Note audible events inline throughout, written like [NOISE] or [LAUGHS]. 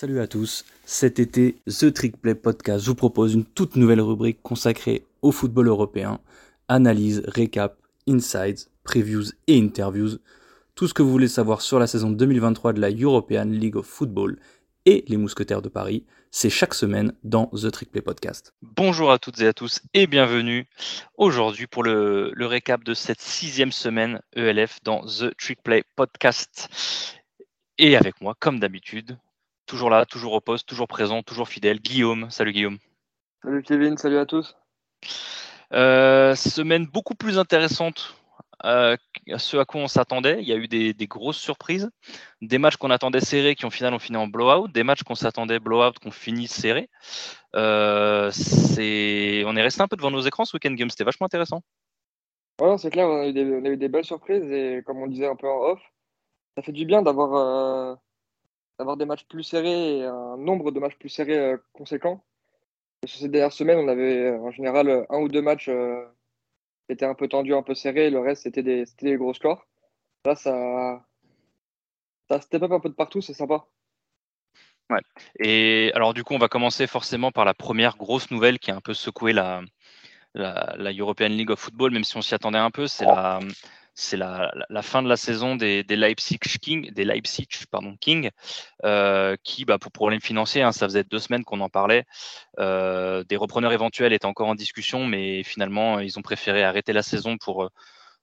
Salut à tous, cet été, The Trick Play Podcast vous propose une toute nouvelle rubrique consacrée au football européen, analyse, récap, insights, previews et interviews, tout ce que vous voulez savoir sur la saison 2023 de la European League of Football et les Mousquetaires de Paris, c'est chaque semaine dans The Trick Play Podcast. Bonjour à toutes et à tous et bienvenue aujourd'hui pour le, récap de cette sixième semaine ELF dans The Trick Play Podcast. Et avec moi, comme d'habitude, toujours là, toujours au poste, toujours présent, toujours fidèle, Guillaume. Salut Guillaume. Salut Kevin, salut à tous. Euh, semaine beaucoup plus intéressante euh, à ce à quoi on s'attendait. Il y a eu des, des, grosses surprises, des matchs qu'on attendait serrés qui ont final ont fini en blowout, des matchs qu'on s'attendait blowout qui ont fini serrés. Euh, c'est... On est resté un peu devant nos écrans ce week-end game, c'était vachement intéressant. Ouais, c'est clair, on a, eu des, on a eu des belles surprises et comme on disait un peu en off, ça fait du bien d'avoir euh, d'avoir des matchs plus serrés et un nombre de matchs plus serrés euh, conséquents. Et sur ces dernières semaines, on avait euh, en général un ou deux matchs euh, qui étaient un peu tendus, un peu serrés, le reste c'était des, des, gros scores. Là, ça, ça step up un peu de partout, c'est sympa. Ouais. Et alors du coup, on va commencer forcément par la première grosse nouvelle qui a un peu secoué la, la, la European League of Football, même si on s'y attendait un peu, c'est la, c'est la, fin de la saison des, Leipzig King, des Leipzig pardon, King, euh, qui, bah, pour problème financier, hein, ça faisait deux semaines qu'on en parlait. Euh, des repreneurs éventuels étaient encore en discussion, mais finalement, ils ont préféré arrêter la saison pour euh,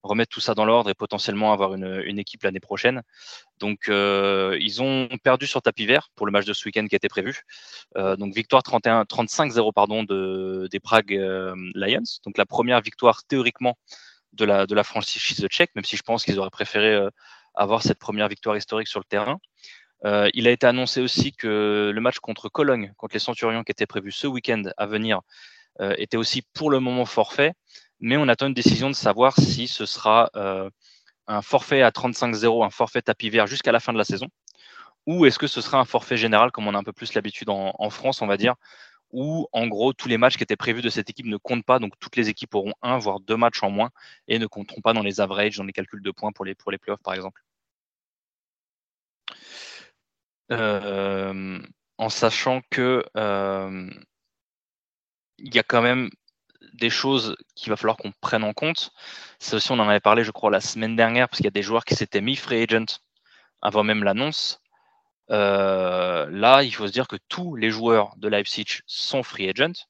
remettre tout ça dans l'ordre et potentiellement avoir une, équipe l'année prochaine. Donc, ils ont perdu sur tapis vert pour le match de ce week-end qui était prévu. Donc, victoire 35-0 pardon de, des Prague Lions. Donc, la première victoire théoriquement de la, de la franchise tchèque, même si je pense qu'ils auraient préféré euh, avoir cette première victoire historique sur le terrain. Euh, il a été annoncé aussi que le match contre Cologne, contre les Centurions qui était prévu ce week-end à venir, euh, était aussi pour le moment forfait, mais on attend une décision de savoir si ce sera un forfait à 35-0, un forfait tapis vert jusqu'à la fin de la saison, ou est-ce que ce sera un forfait général comme on a un peu plus l'habitude en, France, on va dire, où en gros tous les matchs qui étaient prévus de cette équipe ne comptent pas, donc toutes les équipes auront un voire deux matchs en moins et ne compteront pas dans les averages, dans les calculs de points pour les, pour les playoffs par exemple. Euh, en sachant que euh, il y a quand même des choses qu'il va falloir qu'on prenne en compte. C'est aussi, on en avait parlé, je crois, la semaine dernière, parce qu'il y a des joueurs qui s'étaient mis free agent avant même l'annonce. Euh, là, il faut se dire que tous les joueurs de Leipzig sont free agent.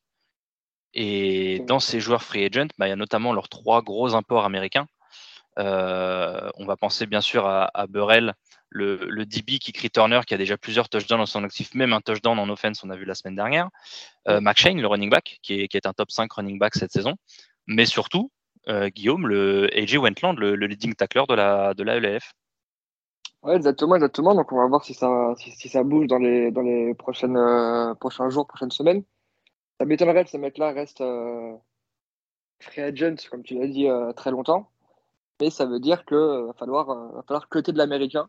Et dans ces joueurs free agent, bah, il y a notamment leurs trois gros imports américains. Euh, on va penser bien sûr à, à Burrell, le, le, DB qui crie Turner, qui a déjà plusieurs touchdowns dans son actif, même un touchdown en offense, on a vu la semaine dernière. Euh, McShane, le running back, qui est, qui est, un top 5 running back cette saison. Mais surtout, euh, Guillaume, le AJ Wentland, le, le, leading tackler de la, de la LAF. Ouais, exactement, exactement. Donc, on va voir si ça, si, si ça bouge dans les, dans les prochaines, euh, prochains jours, prochaines semaines. Ça m'étonnerait que ce mec-là reste euh, free agent, comme tu l'as dit, euh, très longtemps. Mais ça veut dire qu'il va falloir, va falloir côté de l'américain.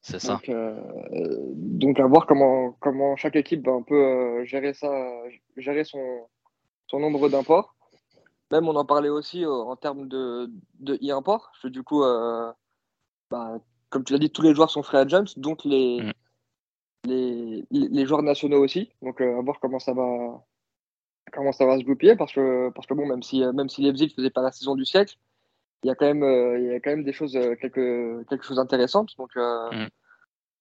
C'est ça. Donc, donc, à voir comment, comment chaque équipe va un peu gérer ça, gérer son, son nombre d'imports. Même, on en parlait aussi en termes de, de e-import. Du coup, bah, comme tu l'as dit, tous les joueurs sont free agents, donc les, mm. les, les, joueurs nationaux aussi. Donc, euh, à voir comment ça va, comment ça va se goupiller, parce que, parce que bon, même si, même si Leipzig ne faisait pas la saison du siècle, il y a quand même, euh, il y a quand même des choses, euh, quelques, quelque chose intéressantes. Donc, euh, mm.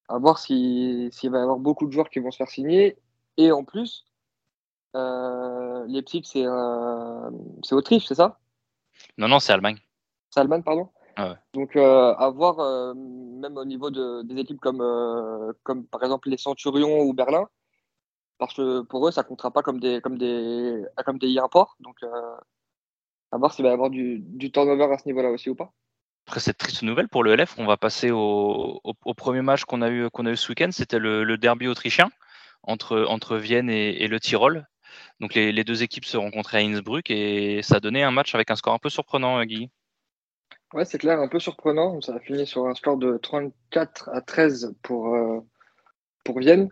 à voir s'il si, va y avoir beaucoup de joueurs qui vont se faire signer. Et en plus, euh, Leipzig, c'est c'est Autriche, c'est ça? Non, non, c'est Allemagne. C'est Allemagne, pardon? Ah ouais. Donc, euh, à voir, euh, même au niveau de, des équipes comme, euh, comme par exemple les Centurions ou Berlin, parce que pour eux, ça comptera pas comme des, comme des, comme des imports. Donc, à voir s'il va y avoir du, du turnover à ce niveau-là aussi ou pas. Après cette triste nouvelle pour le LF, on va passer au, au, au premier match qu'on a eu, qu'on a eu ce week-end. C'était le, le, derby autrichien entre, entre Vienne et, et le Tyrol. Donc les, les, deux équipes se rencontraient à Innsbruck et ça donnait un match avec un score un peu surprenant, Guy. Ouais, c'est clair, un peu surprenant. Ça a fini sur un score de 34 à 13 pour, euh, pour Vienne.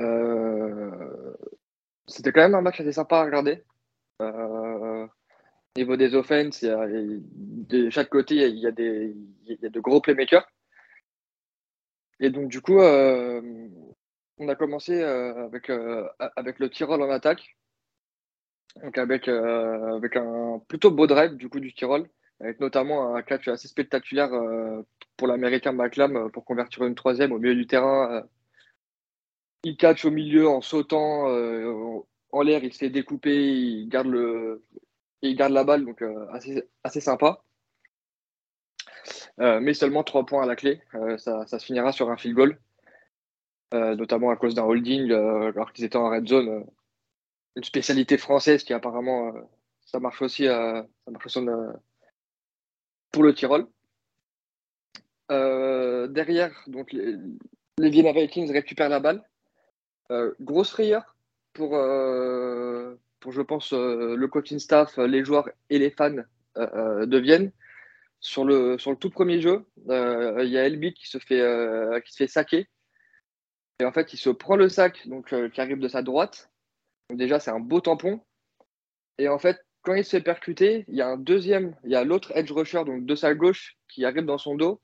Euh, C'était quand même un match assez sympa à regarder. Euh, au niveau des offenses, de chaque côté, il y a, y a de gros playmakers. Et donc, du coup, euh, on a commencé avec, avec le Tyrol en attaque. Donc avec, avec un plutôt beau drive du coup du Tyrol, avec notamment un catch assez spectaculaire pour l'américain McLam pour convertir une troisième au milieu du terrain. il catch au milieu en sautant en l'air, il se fait découper, il garde, le, il garde la balle, donc assez, assez sympa. Euh, mais seulement 3 points à la clé. Euh, ça, se finira sur un field goal, euh, notamment à cause d'un holding, alors qu'ils étaient en red zone. une spécialité française qui apparemment, ça marche aussi, ça marche aussi pour le Tyrol. derrière, donc les, Vienna Vikings récupèrent la balle. grosse frayeur pour, pour je pense, le coaching staff, les joueurs et les fans de Vienne sur le, sur le tout premier jeu, euh, il y a Elby qui se fait, euh, qui se fait saquer. Et en fait, il se prend le sac donc, euh, qui arrive de sa droite. Donc déjà, c'est un beau tampon. Et en fait, quand il se fait percuter, il y a un deuxième, il y a l'autre edge rusher donc de sa gauche qui arrive dans son dos.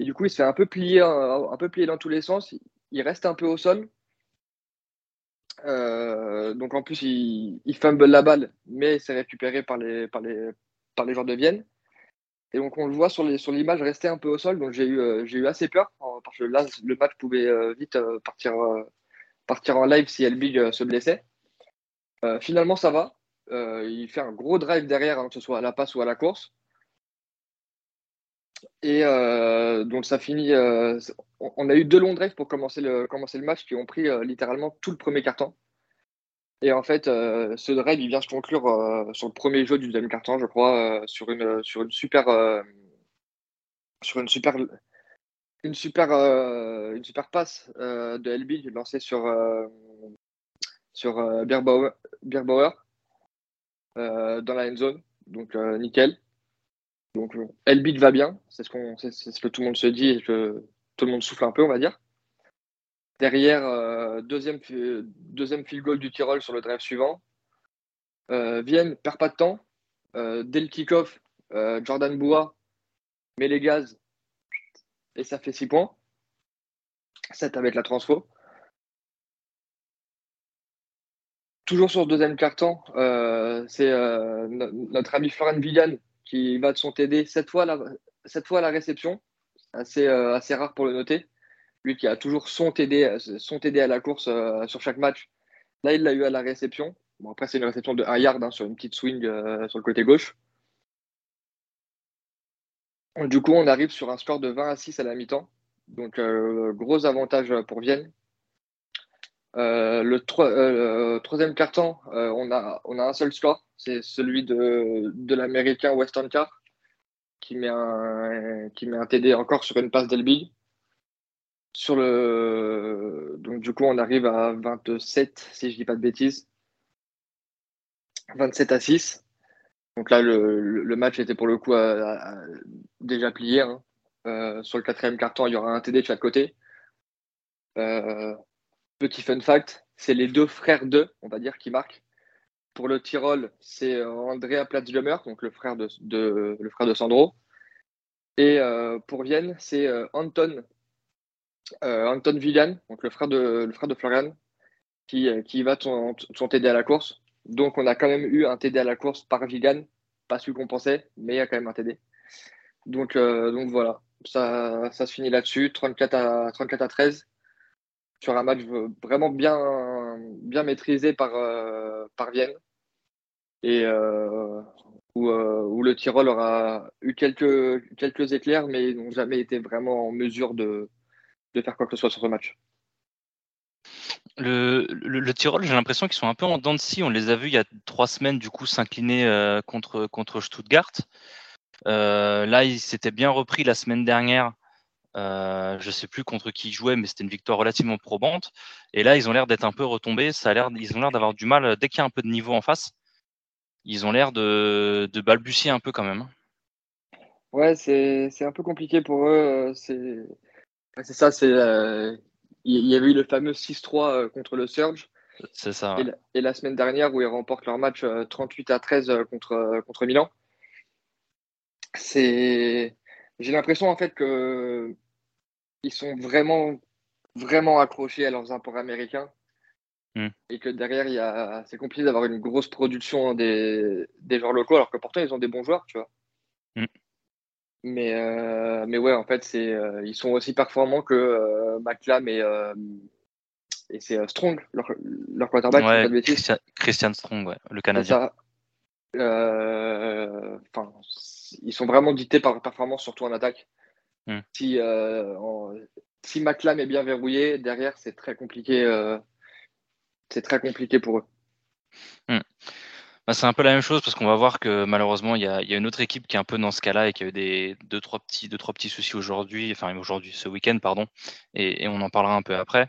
Et du coup, il se fait un peu plier, un, peu plier dans tous les sens. Il reste un peu au sol. donc en plus, il, fumble la balle, mais c'est récupéré par les, par les, par les joueurs de Vienne. Et donc on le voit sur l'image sur rester un peu au sol. Donc j'ai eu, euh, j'ai eu assez peur parce que là, le match pouvait euh, vite euh, partir, partir en live si Elbig se blessait. finalement, ça va. Il fait un gros drive derrière, que ce soit à la passe ou à la course. Et donc ça finit. on a eu deux longs drives pour commencer le, match qui ont pris littéralement tout le premier carton. Et en fait, euh, ce drive, il vient se conclure euh, sur le premier jeu du deuxième carton, je crois, euh, sur, une, sur une super. sur une super. Une super, une super passe de LB lancée sur, sur Bierbauer, dans la end zone. Donc, nickel. Donc, LB va bien, c'est ce, que tout le monde se dit et que tout le monde souffle un peu, on va dire. Derrière, euh, deuxième, deuxième field goal du Tyrol sur le drive suivant. Euh, Vienne perd pas de temps. Euh, dès le kick-off, euh, Jordan Boua met les gaz et ça fait 6 points. 7 avec la transfo. Toujours sur ce deuxième carton, c'est notre ami Florian Villan qui va de son TD cette fois, cette fois à la réception. Assez, assez rare pour le noter. Lui qui a toujours son TD, à la course euh, sur chaque match. Là, il l'a eu à la réception. Bon, après, c'est une réception de 1 yard hein, sur une petite swing euh, sur le côté gauche. Du coup, on arrive sur un score de 20 à 6 à la mi-temps. Donc, euh, gros avantage pour Vienne. Le, troisième carton, on, a, on a un seul score, c'est celui de, l'américain Western Car qui met, un, TD encore sur une passe d'Elbig. Sur le... Donc, du coup, on arrive à 27, si je dis pas de bêtises. 27 à 6. Donc là, le, match était pour le coup déjà plié. Hein. Euh, sur le quatrième carton, il y aura un TD de chaque côté. Euh, petit fun fact, c'est les deux frères d'eux, on va dire, qui marquent. Pour le Tyrol, c'est Andrea Platzlummer, donc le frère de, le frère de Sandro. Et euh, pour Vienne, c'est Anton euh, Anton Villan, donc le frère de, le frère de Florian, qui, euh, va son, TD à la course. Donc on a quand même eu un TD à la course par Villan, pas celui qu'on pensait, mais il y a quand même un TD. Donc, euh, donc voilà, ça, ça se finit là-dessus, 34 à, 34 à 13, sur un match vraiment bien, maîtrisé par, par Vienne. Et où, où, le Tyrol aura eu quelques, quelques éclairs, mais ils n'ont jamais été vraiment en mesure de, de faire quoi que ce soit sur ce match. Le, le, Tyrol, j'ai l'impression qu'ils sont un peu en dents de scie. On les a vus il y a trois semaines, du coup, s'incliner euh, contre, contre Stuttgart. Euh, là, ils s'étaient bien repris la semaine dernière. Euh, je ne sais plus contre qui ils jouaient, mais c'était une victoire relativement probante. Et là, ils ont l'air d'être un peu retombés. Ça a l'air, ils ont l'air d'avoir du mal dès qu'il y a un peu de niveau en face. Ils ont l'air de, de balbutier un peu quand même. Ouais, c'est, c'est un peu compliqué pour eux. C'est c'est ça, c'est euh, il y, avait eu le fameux 6-3 euh, contre le Surge. C'est ça. Et, la, semaine dernière où ils remportent leur match 38 euh, à 13 contre, contre Milan. C'est j'ai l'impression en fait que ils sont vraiment vraiment accrochés à leurs imports américains. Hmm. Et que derrière, il y a... c'est compliqué d'avoir une grosse production des... des joueurs locaux, alors que pourtant, ils ont des bons joueurs, tu vois. Hmm. Mais, euh, mais ouais, en fait, c'est, euh, ils sont aussi performants que euh, McLam et, euh, et c'est Strong, leur, leur quarterback, Ouais, pas. Christian, Christian Strong, ouais, le Canadien. Enfin, ils sont vraiment dictés par leur performance, surtout en attaque. Hmm. Si, euh, en- si McLam est bien verrouillé, derrière, c'est très compliqué. euh, c'est très compliqué pour eux. Bah, c'est un peu la même chose parce qu'on va voir que malheureusement il y a, il y a une autre équipe qui est un peu dans ce cas-là et qui a eu des deux trois petits deux trois petits soucis aujourd'hui, enfin aujourd'hui ce week-end pardon, et, et on en parlera un peu après.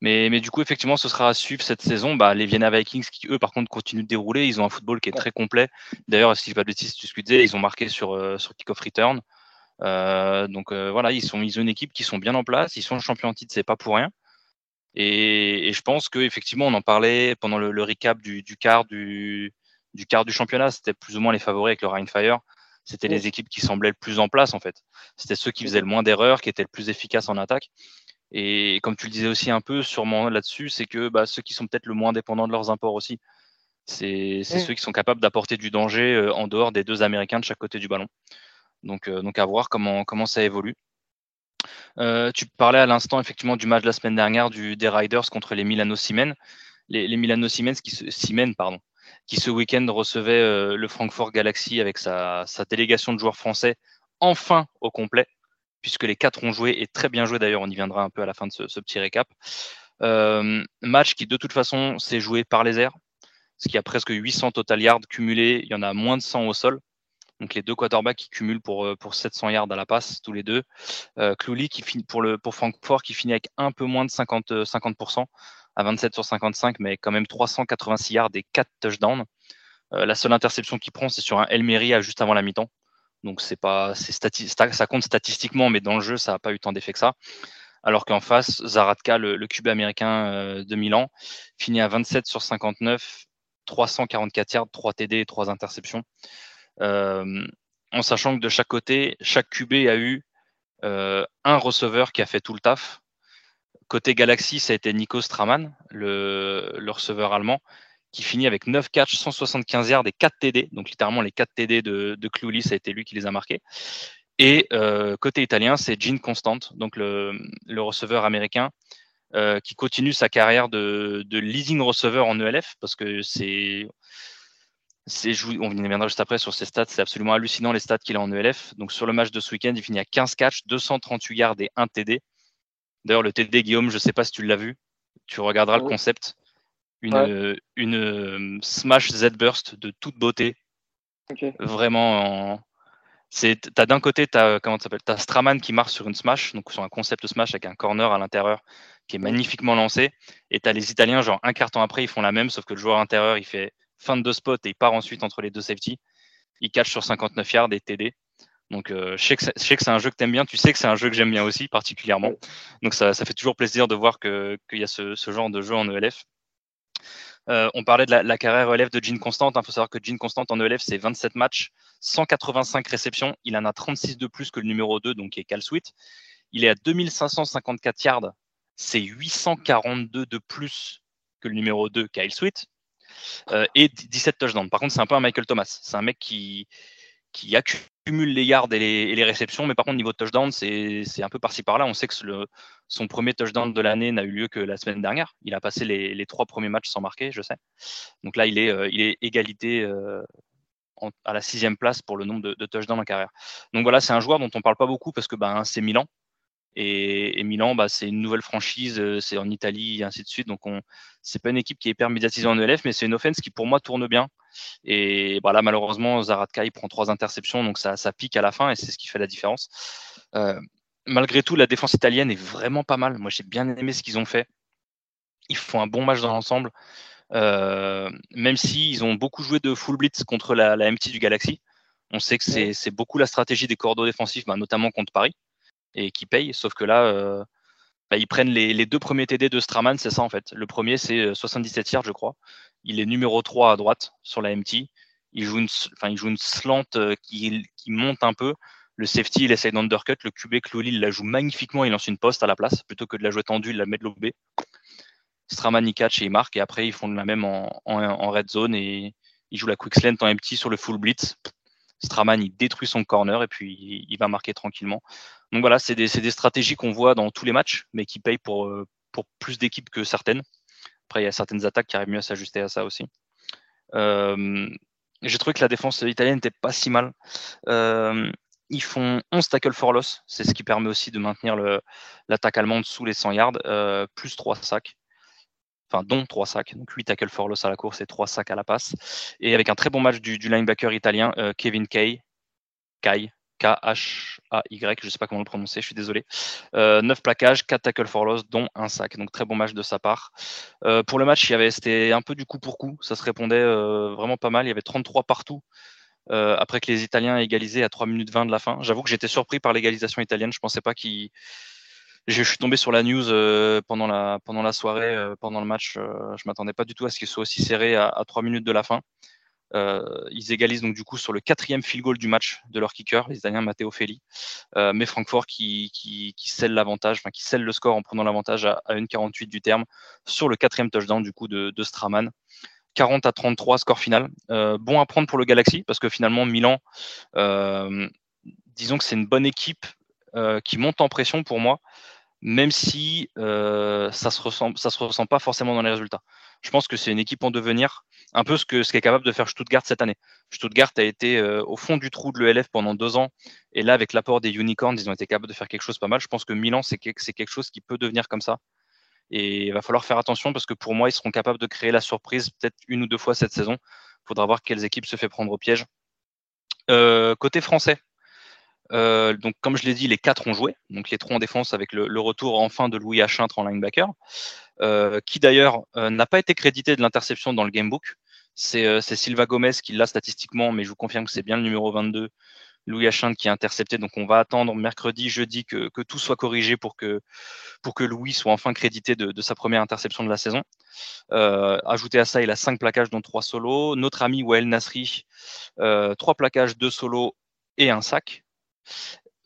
Mais, mais du coup effectivement ce sera à suivre cette saison. Bah, les Vienna Vikings qui eux par contre continuent de dérouler, ils ont un football qui est très complet. D'ailleurs si je pas de bêtises, tu ce disais, ils ont marqué sur euh, sur kick-off return. Euh, donc euh, voilà ils sont ils ont une équipe qui sont bien en place, ils sont champions en titre c'est pas pour rien. Et, et je pense que effectivement, on en parlait pendant le, le recap du, du quart du, du quart du championnat. C'était plus ou moins les favoris avec le Rhein Fire. C'était les équipes qui semblaient le plus en place en fait. C'était ceux qui faisaient le moins d'erreurs, qui étaient le plus efficaces en attaque. Et comme tu le disais aussi un peu, sûrement là-dessus, c'est que bah, ceux qui sont peut-être le moins dépendants de leurs imports aussi. C'est Mm. ceux qui sont capables d'apporter du danger euh, en dehors des deux Américains de chaque côté du ballon. Donc, euh, donc à voir comment, comment ça évolue. Euh, tu parlais à l'instant effectivement du match de la semaine dernière du, des Riders contre les Milano Siemens. Les, les Milano Siemens qui se, Siemens, pardon, qui ce week-end recevaient euh, le Francfort Galaxy avec sa, sa délégation de joueurs français enfin au complet, puisque les quatre ont joué et très bien joué d'ailleurs. On y viendra un peu à la fin de ce, petit récap. Euh, match qui de toute façon s'est joué par les airs, ce qui a presque 800 total yards cumulés. Il y en a moins de 100 au sol. Donc les deux quarterbacks qui cumulent pour, euh, pour 700 yards à la passe, tous les deux. Euh, Clouley qui finit pour, le, pour Francfort qui finit avec un peu moins de 50, euh, 50% à 27 sur 55, mais quand même 386 yards et 4 touchdowns. Euh, la seule interception qu'il prend, c'est sur un Elmery à juste avant la mi-temps. Donc c'est pas, ça compte statistiquement, mais dans le jeu, ça n'a pas eu tant d'effet que ça. Alors qu'en face, Zaratka, le, le QB américain euh, de Milan, finit à 27 sur 59, 344 yards, 3 TD et 3 interceptions. Euh, en sachant que de chaque côté, chaque QB a eu euh, un receveur qui a fait tout le taf. Côté Galaxy, ça a été Nico Straman, le, le receveur allemand, qui finit avec 9 catchs, 175 yards et 4 TD. Donc littéralement les 4 TD de, de ça a été lui qui les a marqués. Et euh, côté italien, c'est Gene Constant, donc le, le receveur américain, euh, qui continue sa carrière de, de leading receveur en ELF, parce que c'est on y reviendra juste après sur ses stats. C'est absolument hallucinant les stats qu'il a en ELF. Donc sur le match de ce week-end, il finit à 15 catchs, 238 yards et 1 TD. D'ailleurs, le TD, Guillaume, je ne sais pas si tu l'as vu. Tu regarderas le concept. Une, Ouais. euh, une euh, smash Z-burst de toute beauté. Ok. Vraiment, en... c'est, t'as d'un côté, t'as, comment ça s'appelle T'as Straman qui marche sur une smash, donc sur un concept smash avec un corner à l'intérieur qui est magnifiquement lancé. Et t'as les Italiens, genre un quart temps après, ils font la même, sauf que le joueur intérieur, il fait fin de deux spots et il part ensuite entre les deux safety. Il catch sur 59 yards et TD. Donc, euh, je sais que c'est un jeu que tu aimes bien. Tu sais que c'est un jeu que j'aime bien aussi, particulièrement. Donc, ça, ça fait toujours plaisir de voir que- qu'il y a ce, ce genre de jeu en ELF. Euh, on parlait de la, carrière ELF de Gene Constant. Il faut savoir que Gene Constant en ELF, c'est 27 matchs, 185 réceptions. Il en a 36 de plus que le numéro 2, donc qui est Cal Sweet. Il est à 2554 yards. C'est 842 de plus que le numéro 2, Kyle Sweet. Euh, et 17 touchdowns. Par contre, c'est un peu un Michael Thomas. C'est un mec qui, qui accumule les yards et les, réceptions, mais par contre, niveau touchdown, c'est un peu par-ci par-là. On sait que son premier touchdown de l'année n'a eu lieu que la semaine dernière. Il a passé les, trois premiers matchs sans marquer, je sais. Donc là, il est, euh, égalité euh, à la sixième place pour le nombre de, touchdowns en carrière. Donc voilà, c'est un joueur dont on parle pas beaucoup parce que ben, c'est Milan. Et, Milan, bah, c'est une nouvelle franchise, euh, c'est en Italie et ainsi de suite. Donc, on, c'est pas une équipe qui est hyper médiatisée en ELF, mais c'est une offense qui pour moi tourne bien. Et bah, là, malheureusement, Zaratka il prend trois interceptions, donc ça, ça pique à la fin et c'est ce qui fait la différence. Euh, malgré tout, la défense italienne est vraiment pas mal. Moi, j'ai bien aimé ce qu'ils ont fait. Ils font un bon match dans l'ensemble, euh, même s'ils ont beaucoup joué de full blitz contre la, la MT du Galaxy. On sait que c'est, c'est beaucoup la stratégie des cordeaux défensifs, bah, notamment contre Paris, et qui paye. Sauf que là, euh, bah, ils prennent les, deux premiers TD de Straman, c'est ça en fait. Le premier, c'est euh, 77 yards, je crois. Il est numéro 3 à droite sur la MT. Il joue une, il joue slant euh, qui, monte un peu. Le safety, il essaye d'undercut. Le QB, Clolly, il la joue magnifiquement. Il lance une poste à la place. Plutôt que de la jouer tendue, il la met de l'OB. Straman, il catch et il marque. Et après, ils font la même en, red zone et ils jouent la quick slant en empty sur le full blitz. Straman, il détruit son corner et puis il va marquer tranquillement. Donc voilà, c'est des, stratégies qu'on voit dans tous les matchs, mais qui payent pour, euh, pour plus d'équipes que certaines. Après, il y a certaines attaques qui arrivent mieux à s'ajuster à ça aussi. Euh, j'ai trouvé que la défense italienne n'était pas si mal. Euh, ils font 11 tackles for loss, c'est ce qui permet aussi de maintenir l'attaque allemande sous les 100 yards, plus 3 sacs enfin dont 3 sacs, donc 8 tackles for loss à la course et 3 sacs à la passe. Et avec un très bon match du, linebacker italien Kevin Kay, K-H-A-Y, je ne sais pas comment le prononcer, je suis désolé. Euh, 9 plaquages, 4 tackles for loss, dont un sac. Donc très bon match de sa part. Euh, pour le match, c'était un peu du coup pour coup. Ça se répondait euh, vraiment pas mal. Il y avait 33 partout. Euh, après que les Italiens aient égalisé à 3 minutes 20 de la fin. J'avoue que j'étais surpris par l'égalisation italienne. Je pensais pas qu'ils. Je suis tombé sur la news pendant, la, pendant la soirée, pendant le match. je m'attendais pas du tout à ce qu'il soit aussi serré à, à 3 minutes de la fin. Euh, ils égalisent donc du coup sur le quatrième field goal du match de leur kicker, les Italiens Matteo Feli. Euh, mais Francfort qui, qui, qui scelle l'avantage, enfin qui scelle le score en prenant l'avantage à, à 1,48 du terme sur le quatrième touchdown du coup de, de Straman. 40 à 33 score final. Euh, bon à prendre pour le Galaxy parce que finalement Milan, disons que c'est une bonne équipe qui monte en pression pour moi, même si euh, ça se ressent, ça se ressent pas forcément dans les résultats. Je pense que c'est une équipe en devenir un peu ce que ce qu'est capable de faire Stuttgart cette année. Stuttgart a été euh, au fond du trou de l'ELF pendant deux ans, et là avec l'apport des unicorns, ils ont été capables de faire quelque chose pas mal. Je pense que Milan c'est quelque chose qui peut devenir comme ça. Et il va falloir faire attention parce que pour moi, ils seront capables de créer la surprise peut-être une ou deux fois cette saison. Il faudra voir quelles équipes se fait prendre au piège. Euh, côté français, euh, donc, comme je l'ai dit, les quatre ont joué. Donc, les trois en défense avec le, le retour enfin de Louis Achintre en linebacker, euh, qui d'ailleurs euh, n'a pas été crédité de l'interception dans le gamebook. C'est euh, Silva Gomez qui l'a statistiquement, mais je vous confirme que c'est bien le numéro 22, Louis Achintre, qui a intercepté. Donc, on va attendre mercredi, jeudi que, que, tout soit corrigé pour que, pour que Louis soit enfin crédité de, de sa première interception de la saison. Euh, ajouté à ça, il a cinq plaquages, dont trois solos. Notre ami Wael Nasri, trois plaquages, deux solos et un sac.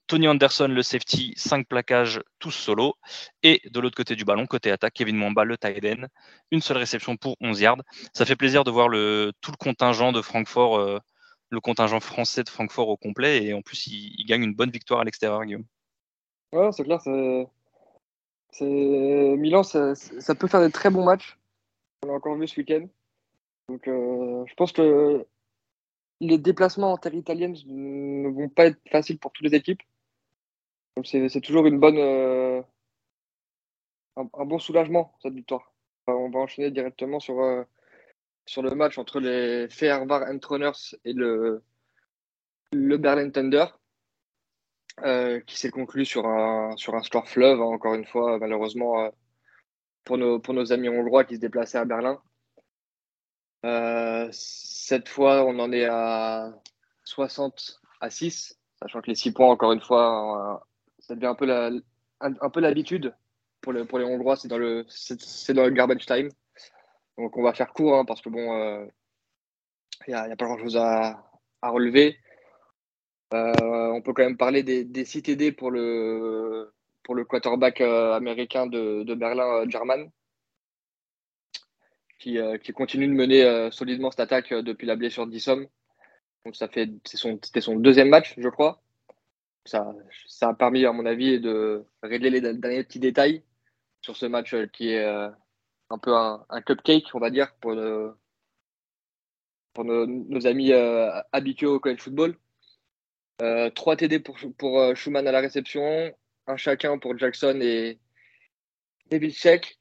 Tony Anderson, le safety, 5 plaquages, tous solo. Et de l'autre côté du ballon, côté attaque, Kevin Mwamba, le tight end, une seule réception pour 11 yards. Ça fait plaisir de voir tout le contingent de Francfort, euh, le contingent français de Francfort au complet. Et en plus, il, gagne une bonne victoire à l'extérieur, Guillaume. Ouais, c'est clair. Milan, ça, ça, peut faire des très bons matchs. On l'a encore vu ce week-end. Donc, euh, je pense que les déplacements en terre italienne ne vont pas être faciles pour toutes les équipes. C'est toujours une bonne, euh, un, bon soulagement, cette victoire. On va enchaîner directement sur, euh, sur le match entre les Fehervar Entroners et le, le Berlin Thunder, euh, qui s'est conclu sur un, sur un score fleuve, hein, encore une fois, malheureusement, pour, nos, pour nos amis hongrois qui se déplaçaient à Berlin. Euh, cette fois, on en est à 60 à 6, sachant que les 6 points, encore une fois, euh, ça devient un peu l'habitude pour, le, pour les Hongrois, c'est dans le garbage time. Donc on va faire court hein, parce que bon, il euh, n'y a, pas grand chose à, relever. On peut quand même parler des, des CTD pour le pour le quarterback américain de Berlin, German, qui, euh, qui, continue de mener euh, solidement cette attaque euh, depuis la blessure d'Issom. Donc ça fait c'était son, deuxième match, je crois. Ça, ça a permis, à mon avis, de régler les derniers petits détails sur ce match qui est un peu un, cupcake, on va dire, pour, nos, amis habitués au college football. Euh, 3 TD pour, pour Schumann à la réception, un chacun pour Jackson et, et Vilcek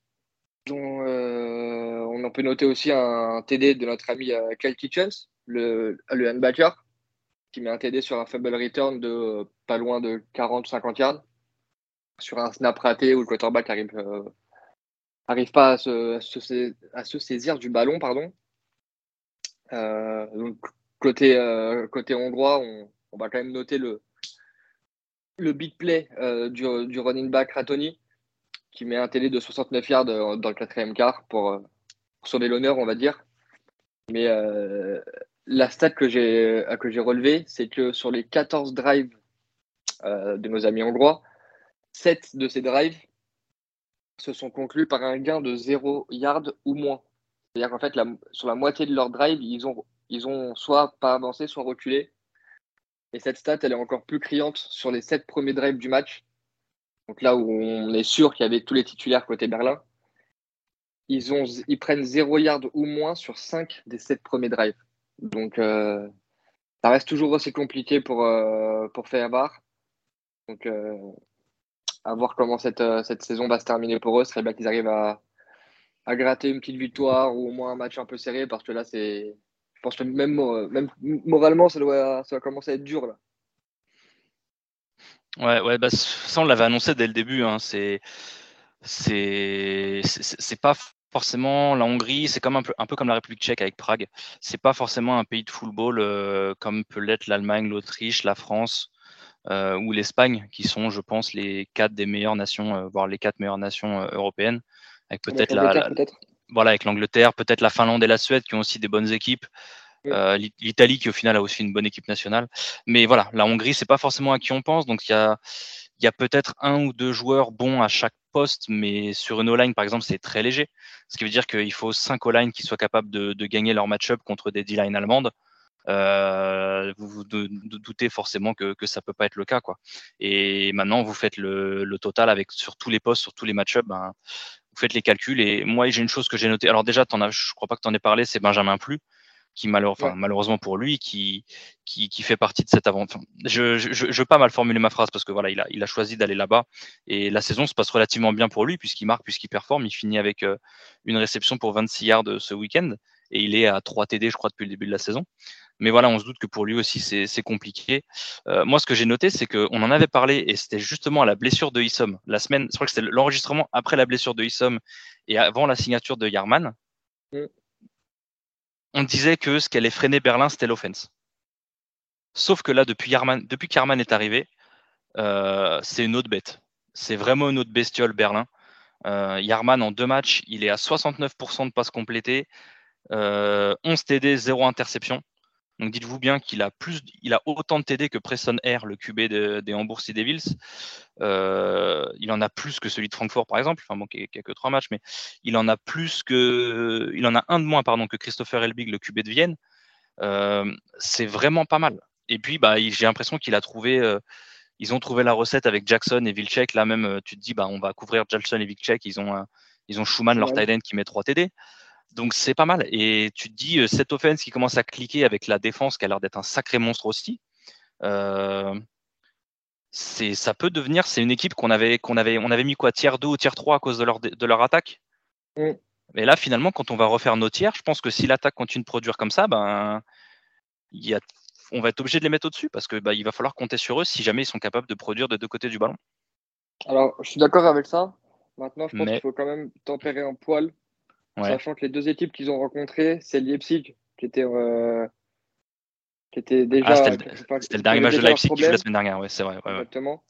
dont on peut noter aussi un TD de notre ami euh, Kyle Kitchens, le, le qui met un TD sur un fumble return de euh, pas loin de 40-50 yards, sur un snap raté où le quarterback arrive, euh, pas à se, saisir du ballon. Donc, côté, hongrois, on, va quand même noter le, le big play du, running back Ratoni qui met un télé de 69 yards dans le quatrième quart pour, pour sauver l'honneur, on va dire. Mais euh, la stat que j'ai que j'ai relevée, c'est que sur les 14 drives de nos amis hongrois, 7 de ces drives se sont conclus par un gain de 0 yard ou moins. C'est-à-dire qu'en fait, sur la moitié de leur drive, ils ont, ils ont soit pas avancé, soit reculé. Et cette stat, elle est encore plus criante sur les 7 premiers drives du match. Donc là où on est sûr qu'il y avait tous les titulaires côté Berlin, ils, prennent 0 yard ou moins sur 5 des 7 premiers drives. Donc euh, ça reste toujours aussi compliqué pour, euh, pour Feyerbar. Donc euh, à voir comment cette, euh, cette saison va se terminer pour eux. Ce serait bien qu'ils arrivent à, à gratter une petite victoire ou au moins un match un peu serré parce que là, c'est. Je pense que même, même moralement, ça doit, ça va commencer à être dur. Là. Ouais, ouais bah, ça, on l'avait annoncé dès le début. Hein. C'est, c'est, c'est pas forcément la Hongrie, c'est comme un peu, un peu comme la République tchèque avec Prague. C'est pas forcément un pays de football euh, comme peut l'être l'Allemagne, l'Autriche, la France euh, ou l'Espagne, qui sont, je pense, les quatre des meilleures nations, euh, voire les quatre meilleures nations européennes, avec peut-être la, voilà, avec l'Angleterre, peut-être la Finlande et la Suède qui ont aussi des bonnes équipes. L'Italie qui au final a aussi une bonne équipe nationale. Mais voilà, la Hongrie, c'est pas forcément à qui on pense. Donc il y a, y a peut-être un ou deux joueurs bons à chaque poste, mais sur une O-line, par exemple, c'est très léger. Ce qui veut dire qu'il faut cinq O-line qui soient capables de, gagner leur match-up contre des D-line allemandes. Euh, vous vous doutez forcément que, que ça peut pas être le cas. Quoi. Et maintenant, vous faites le, total avec sur tous les postes, sur tous les match-ups, ben, vous faites les calculs. Et moi, j'ai une chose que j'ai notée. Alors déjà, en as, je crois pas que tu en aies parlé, c'est Benjamin Plus qui malheureusement pour lui, qui, qui, qui, fait partie de cette aventure. Je, je, je, veux pas mal formuler ma phrase parce que voilà, il a, il a choisi d'aller là-bas et la saison se passe relativement bien pour lui puisqu'il marque, puisqu'il performe. Il finit avec euh, une réception pour 26 yards ce week-end et il est à 3 TD, je crois, depuis le début de la saison. Mais voilà, on se doute que pour lui aussi, c'est compliqué. Euh, moi, ce que j'ai noté, c'est qu'on en avait parlé, et c'était justement à la blessure de Issom. La semaine, je crois que c'était l'enregistrement après la blessure de Issom et avant la signature de Yarman. Mm. On disait que ce qui allait freiner Berlin, c'était l'offense. Sauf que là, depuis, Yarman, depuis est arrivé, euh, c'est une autre bête. C'est vraiment une autre bestiole, Berlin. Euh, Yarman, en deux matchs, il est à 69% de passes complétées, euh, 11 TD, 0 interception. Donc dites-vous bien qu'il a plus, il a autant de TD que Preston Air, le QB des Hamburg Sea Devils. Euh, il en a plus que celui de Francfort, par exemple. Enfin bon, qui, a que trois matchs, mais il en a plus que, il en a un de moins, pardon, que Christopher Elbig, le QB de Vienne. Euh, c'est vraiment pas mal. Et puis, bah, j'ai l'impression qu'il a trouvé, euh, ils ont trouvé la recette avec Jackson et Vilcek. Là même, tu te dis, bah, on va couvrir Jackson et Vilcek. Ils ont, ils ont Schumann, leur tight end, qui met 3 TD. Donc c'est pas mal. Et tu te dis, euh, cette offense qui commence à cliquer avec la défense qui a l'air d'être un sacré monstre aussi, euh, ça peut devenir, c'est une équipe qu'on avait, qu'on avait, on avait mis quoi, tiers 2 ou tiers 3 à cause de leur, de leur attaque. Mm. Mais là, finalement, quand on va refaire nos tiers, je pense que si l'attaque continue de produire comme ça, ben, y a, on va être obligé de les mettre au-dessus parce que bah, il va falloir compter sur eux si jamais ils sont capables de produire de deux côtés du ballon. Alors, je suis d'accord avec ça. Maintenant, je pense qu'il faut quand même tempérer un poil Sachant que les deux équipes qu'ils ont rencontrées, c'est Leipzig, qui était, euh, qui était déjà. Ah, c'était le, dernier match de Leipzig qui joue la semaine dernière, ouais, c'est vrai. Exactement.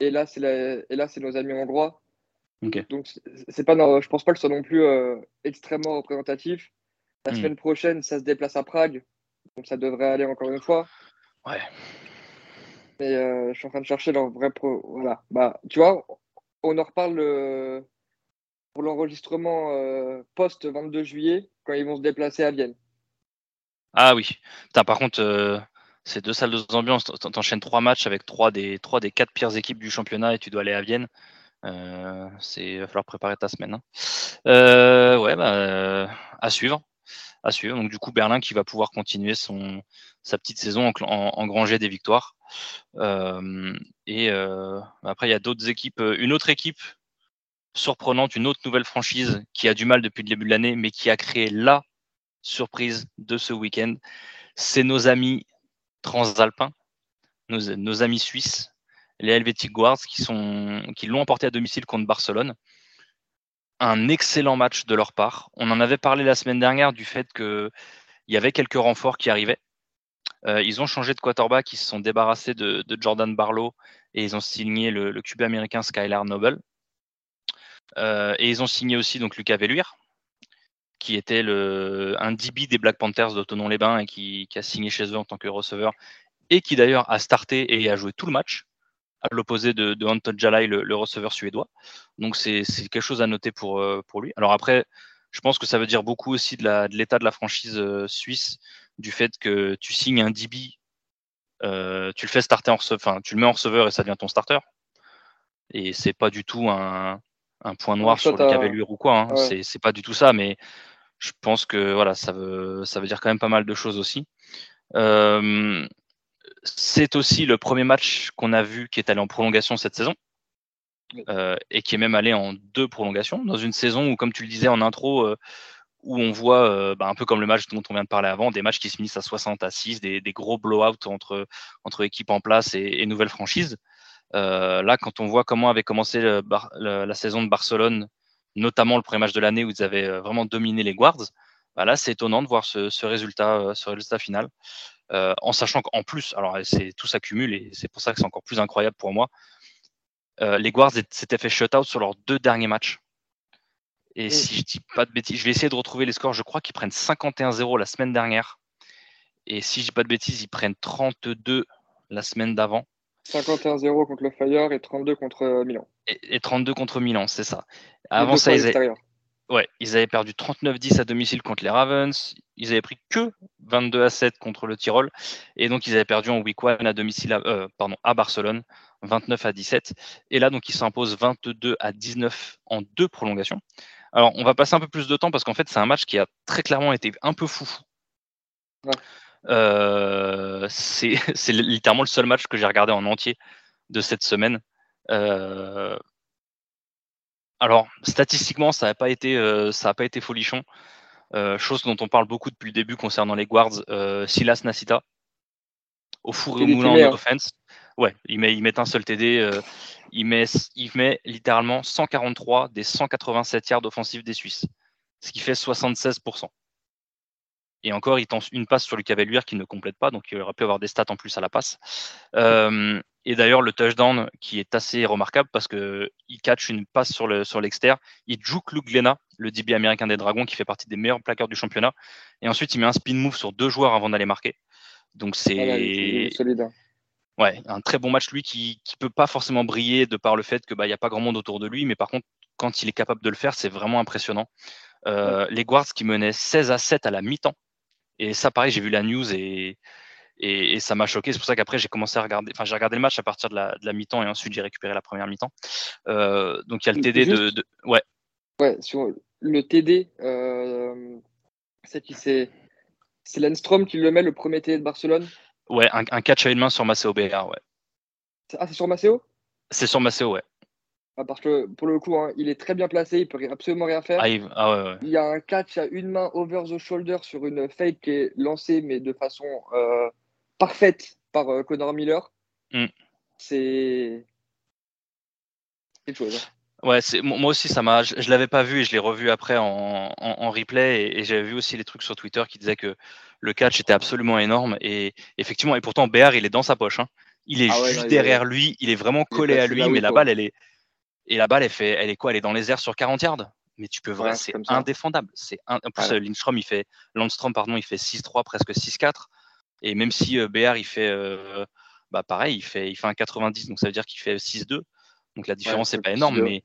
Et là, c'est nos amis hongrois. Donc, c'est pas, je pense pas que ce soit non plus euh, extrêmement représentatif. La hmm. semaine prochaine, ça se déplace à Prague, donc ça devrait aller encore une fois. Ouais. Mais euh, je suis en train de chercher leur vrai pro. Voilà. Bah, tu vois, on en reparle pour l'enregistrement euh, post-22 juillet, quand ils vont se déplacer à Vienne. Ah oui. par contre, euh, c'est deux salles, deux ambiances. T'enchaînes trois matchs avec trois des, quatre pires équipes du championnat et tu dois aller à Vienne. Euh, c'est, va falloir préparer ta semaine. Hein. Euh, ouais, bah, à suivre. À suivre. Du coup, Berlin qui va pouvoir continuer sa petite saison en, engranger des victoires. et après, il y a d'autres équipes. Une autre équipe surprenante, une autre nouvelle franchise qui a du mal depuis le début de l'année, mais qui a créé la surprise de ce week-end. C'est nos amis transalpins, nos, amis suisses, les Helvetic Guards, qui, l'ont emporté à domicile contre Barcelone. Un excellent match de leur part. On en avait parlé la semaine dernière du fait qu'il y avait quelques renforts qui arrivaient. Euh, ils ont changé de quarterback, ils se sont débarrassés de, Jordan Barlow et ils ont signé le, le américain Skylar Noble. Euh, et ils ont signé aussi donc Lucas Velluire, qui était le, un DB des Black Panthers d'Autonon-les-Bains et qui, a signé chez eux en tant que receveur et qui d'ailleurs a starté et a joué tout le match. à l'opposé de, Anton Jalai, le, receveur suédois. Donc c'est quelque chose à noter pour, euh, pour lui. Alors après, je pense que ça veut dire beaucoup aussi de l'état de, la franchise euh, suisse, du fait que tu signes un DB, tu le fais starter en enfin tu le mets en receveur et ça devient ton starter. Et c'est pas du tout un, point noir sur le cavalier ou quoi. Hein. C'est pas du tout ça, mais je pense que voilà, ça veut, ça veut dire quand même pas mal de choses aussi. Euh, c'est aussi le premier match qu'on a vu qui est allé en prolongation cette saison. Euh, et qui est même allé en deux prolongations, dans une saison où, comme tu le disais en intro, euh, où on voit, euh, bah, un peu comme le match dont on vient de parler avant, des matchs qui se finissent à 60 à 6, des, gros blow-out entre, entre équipes en place et, nouvelles franchises. Là, quand on voit comment avait commencé la saison de Barcelone, notamment le premier match de l'année où ils avaient vraiment dominé les Guards, bah là, c'est étonnant de voir ce, résultat, ce résultat final. Euh, en sachant qu'en plus, alors c'est tout s'accumule et c'est pour ça que c'est encore plus incroyable pour moi. Euh, les Guards s'étaient fait shutout sur leurs deux derniers matchs. Et si je dis pas de bêtises, je vais essayer de retrouver les scores. Je crois qu'ils prennent 51-0 la semaine dernière. Et si je dis pas de bêtises, ils prennent 32 la semaine d'avant. 51-0 contre le Fire et 32 contre euh, Milan. Et, 32 contre Milan, c'est ça. Avant ça, ils avaient, ouais, ils avaient perdu 39-10 à domicile contre les Ravens ils avaient pris que 22 à 7 contre le Tyrol. Et donc, ils avaient perdu en week 1 à domicile, à, euh, pardon, à Barcelone, 29 à 17. Et là, donc, ils s'imposent 22 à 19 en deux prolongations. Alors, on va passer un peu plus de temps parce qu'en fait, c'est un match qui a très clairement été un peu fou. Euh, c'est [LAUGHS] littéralement le seul match que j'ai regardé en entier de cette semaine. Euh, alors, statistiquement, ça n'a pas été, ça n'a pas été folichon. Euh, chose dont on parle beaucoup depuis le début concernant les guards, euh, Silas Nasita, au four et au moulin en offense. Ouais, il met, il met un seul TD. Euh, il, met, il met littéralement 143 des 187 yards offensifs des Suisses, ce qui fait 76%. Et encore, il tente une passe sur le Cavalier qui ne complète pas, donc il aurait pu avoir des stats en plus à la passe. et d'ailleurs, le touchdown qui est assez remarquable parce qu'il catch une passe sur l'extérieur. Sur il juke Luke Glena, le DB américain des Dragons, qui fait partie des meilleurs plaqueurs du championnat. Et ensuite, il met un spin move sur deux joueurs avant d'aller marquer. Donc c'est hein. ouais, un très bon match, lui, qui ne peut pas forcément briller de par le fait qu'il bah, n'y a pas grand monde autour de lui. Mais par contre, quand il est capable de le faire, c'est vraiment impressionnant. Euh, les Guards qui menaient 16 à 7 à la mi-temps et ça, pareil, j'ai vu la news et, et, ça m'a choqué. C'est pour ça qu'après, j'ai commencé à regarder. Enfin, j'ai regardé le match à partir de la, de la mi-temps et ensuite, j'ai récupéré la première mi-temps. Euh, donc, il y a le TD de, Ouais. Ouais, sur le TD, euh, c'est qui? C'est. C'est Lenstrom qui le met, le premier TD de Barcelone? Ouais, un, catch à une main sur Maceo BR, ouais. Ah, c'est sur Maceo C'est sur Maceo, ouais. Ah, parce que pour le coup, hein, il est très bien placé, il peut absolument rien faire. Ah, il... Ah, y a un catch à une main over the shoulder sur une fake qui est lancée, mais de façon euh, parfaite par euh, Connor Miller. Mm. C'est quelque chose. Hein. Ouais, c'est moi aussi ça m'a. Je, l'avais pas vu et je l'ai revu après en, en, replay et, j'avais vu aussi les trucs sur Twitter qui disaient que le catch était absolument énorme et effectivement et pourtant BR il est dans sa poche. Hein. Il est ah juste derrière lui, il est vraiment collé à lui, mais la balle elle est et la balle, elle, fait, elle est quoi Elle est dans les airs sur 40 yards? Mais tu peux vraiment, c'est indéfendable. C'est En plus, Lindstrom, il fait, Landstrom, pardon, il fait 6-3, presque 6-4. Et même si euh, BR, il fait, euh, bah pareil, il fait, il fait un 90, donc ça veut dire qu'il fait 6-2. Donc la différence n'est pas énorme, mais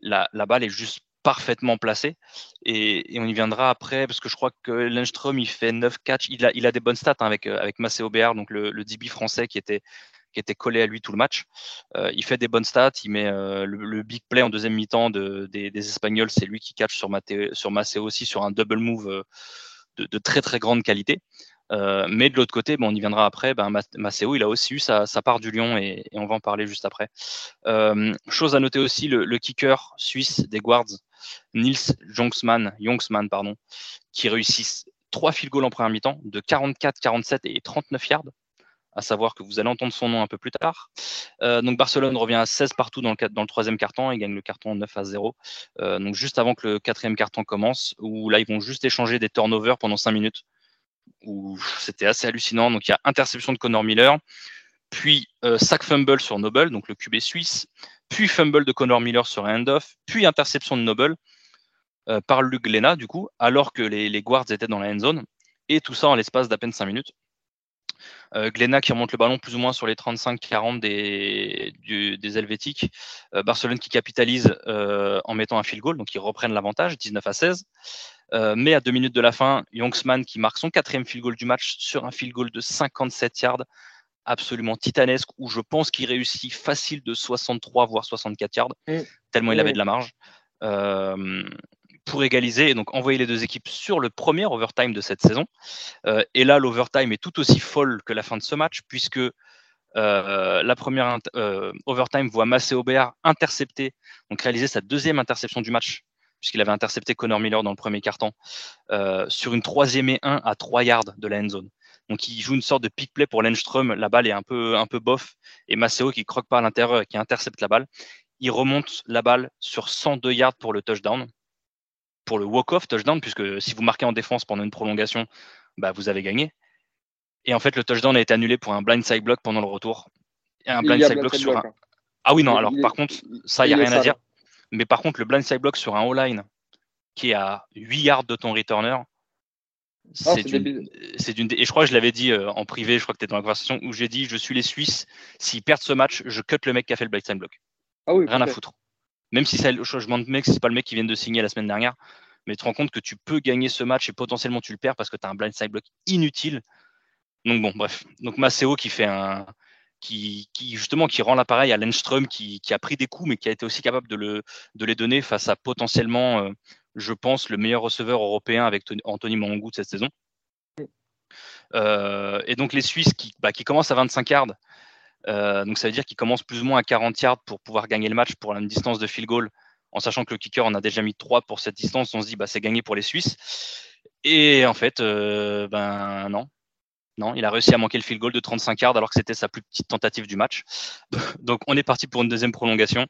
la, la, balle est juste parfaitement placée. Et, et, on y viendra après, parce que je crois que Lindstrom, il fait 9 catch. Il a, il a des bonnes stats hein, avec, euh, avec Maceo BR, donc le, le DB français qui était, qui était collé à lui tout le match. Euh, il fait des bonnes stats, il met euh, le, big play en deuxième mi-temps de, des, Espagnols, c'est lui qui catch sur, sur Maceo aussi sur un double move euh, de, très très grande qualité. mais de l'autre côté, on y viendra après, ben, Maceo, il a aussi eu sa, part du lion et, on va en parler juste après. chose à noter aussi, le, kicker suisse des Guards, Nils Jongsman, pardon, qui réussit trois field goals en première mi-temps de 44, 47 et 39 yards à savoir que vous allez entendre son nom un peu plus tard. Euh, donc Barcelone revient à 16 partout dans le, troisième carton, il gagne le carton 9 à 0. Euh, donc juste avant que le quatrième carton commence, où là ils vont juste échanger des turnovers pendant 5 minutes, où c'était assez hallucinant. Donc il y a interception de Connor Miller, puis euh, sack fumble sur Noble, donc le QB suisse, puis fumble de Connor Miller sur un puis interception de Noble par Luke Lena, du coup, alors que les, les guards étaient dans la end zone, et tout ça en l'espace d'à peine 5 minutes. Euh, Glenna qui remonte le ballon plus ou moins sur les 35-40 des, des Helvétiques. Euh, Barcelone qui capitalise en mettant un field goal, donc ils reprennent l'avantage, 19 à 16. mais à deux minutes de la fin, Youngsman qui marque son quatrième field goal du match sur un field goal de 57 yards, absolument titanesque, où je pense qu'il réussit facile de 63 voire 64 yards, tellement il avait de la marge pour égaliser et donc envoyer les deux équipes sur le premier overtime de cette saison. Euh, et là, l'overtime est tout aussi folle que la fin de ce match, puisque euh, la première euh, overtime voit Massé Aubert intercepter, donc réaliser sa deuxième interception du match, puisqu'il avait intercepté Connor Miller dans le premier carton, sur une troisième et un à 3 yards de la end zone. Donc il joue une sorte de pick play pour Lenström, la balle est un peu, un peu bof, et Maceo qui croque pas à l'intérieur et qui intercepte la balle. Il remonte la balle sur 102 yards pour le touchdown pour le walk-off touchdown, puisque si vous marquez en défense pendant une prolongation, bah, vous avez gagné. Et en fait, le touchdown a été annulé pour un blind side block pendant le retour. un blind side block sur un. Hein. Ah oui, non, alors par contre, ça, il n'y a rien à dire. Mais par contre, le blind side block sur un O-line qui est à 8 yards de ton returner, ah, c'est d'une. Et je crois que je l'avais dit euh, en privé, je crois que tu étais dans la conversation, où j'ai dit je suis les Suisses, s'ils perdent ce match, je cut le mec qui a fait le blind side block. Ah oui, rien à foutre. Même si c'est le changement de mec, c'est pas le mec qui vient de signer la semaine dernière, mais tu te rends compte que tu peux gagner ce match et potentiellement tu le perds parce que tu as un blind side block inutile. Donc bon, bref. Donc Maceo qui fait un, qui, justement qui rend l'appareil à Lenström qui, a pris des coups mais qui a été aussi capable de, le, de les donner face à potentiellement, euh, je pense, le meilleur receveur européen avec Anthony Mangou de cette saison. Euh, et donc les Suisses qui, bah, qui commencent à 25 yards, euh, donc ça veut dire qu'il commence plus ou moins à 40 yards pour pouvoir gagner le match pour une distance de field goal, en sachant que le kicker en a déjà mis 3 pour cette distance. On se dit bah c'est gagné pour les Suisses. Et en fait, euh, ben non. Non, il a réussi à manquer le field goal de 35 yards alors que c'était sa plus petite tentative du match. [LAUGHS] Donc on est parti pour une deuxième prolongation.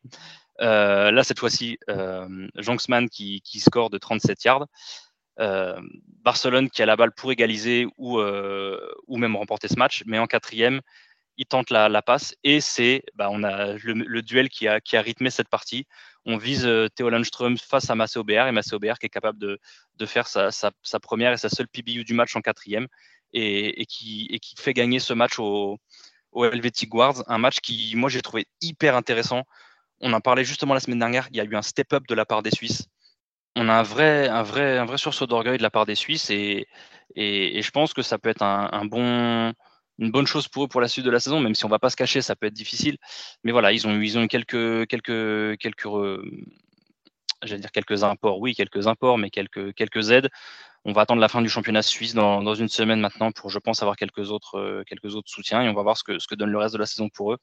Euh, là, cette fois-ci, euh, Jonksman qui, qui, score de 37 yards. Barcelone qui a la balle pour égaliser ou, ou même remporter ce match. Mais en quatrième, il tente la, passe et c'est, bah, on a le, duel qui a, qui a, rythmé cette partie. On vise euh, Theo Landström face à Massé Aubert et Massé Aubert qui est capable de, de faire sa, sa, première et sa seule PBU du match en quatrième et, et, qui, et qui fait gagner ce match au, au Helvetic Guards, un match qui, moi, j'ai trouvé hyper intéressant. On en parlait justement la semaine dernière, il y a eu un step-up de la part des Suisses. On a un vrai, un vrai, un vrai sursaut d'orgueil de la part des Suisses et, et, je pense que ça peut être un bon une bonne chose pour eux pour la suite de la saison, même si on va pas se cacher, ça peut être difficile. Mais voilà, ils ont eu, ils ont eu quelques, quelques, quelques, euh, j'allais dire quelques imports, oui, quelques imports, mais quelques, quelques aides. On va attendre la fin du championnat suisse dans, dans une semaine maintenant pour, je pense, avoir quelques autres, euh, quelques autres soutiens et on va voir ce que, ce que donne le reste de la saison pour eux.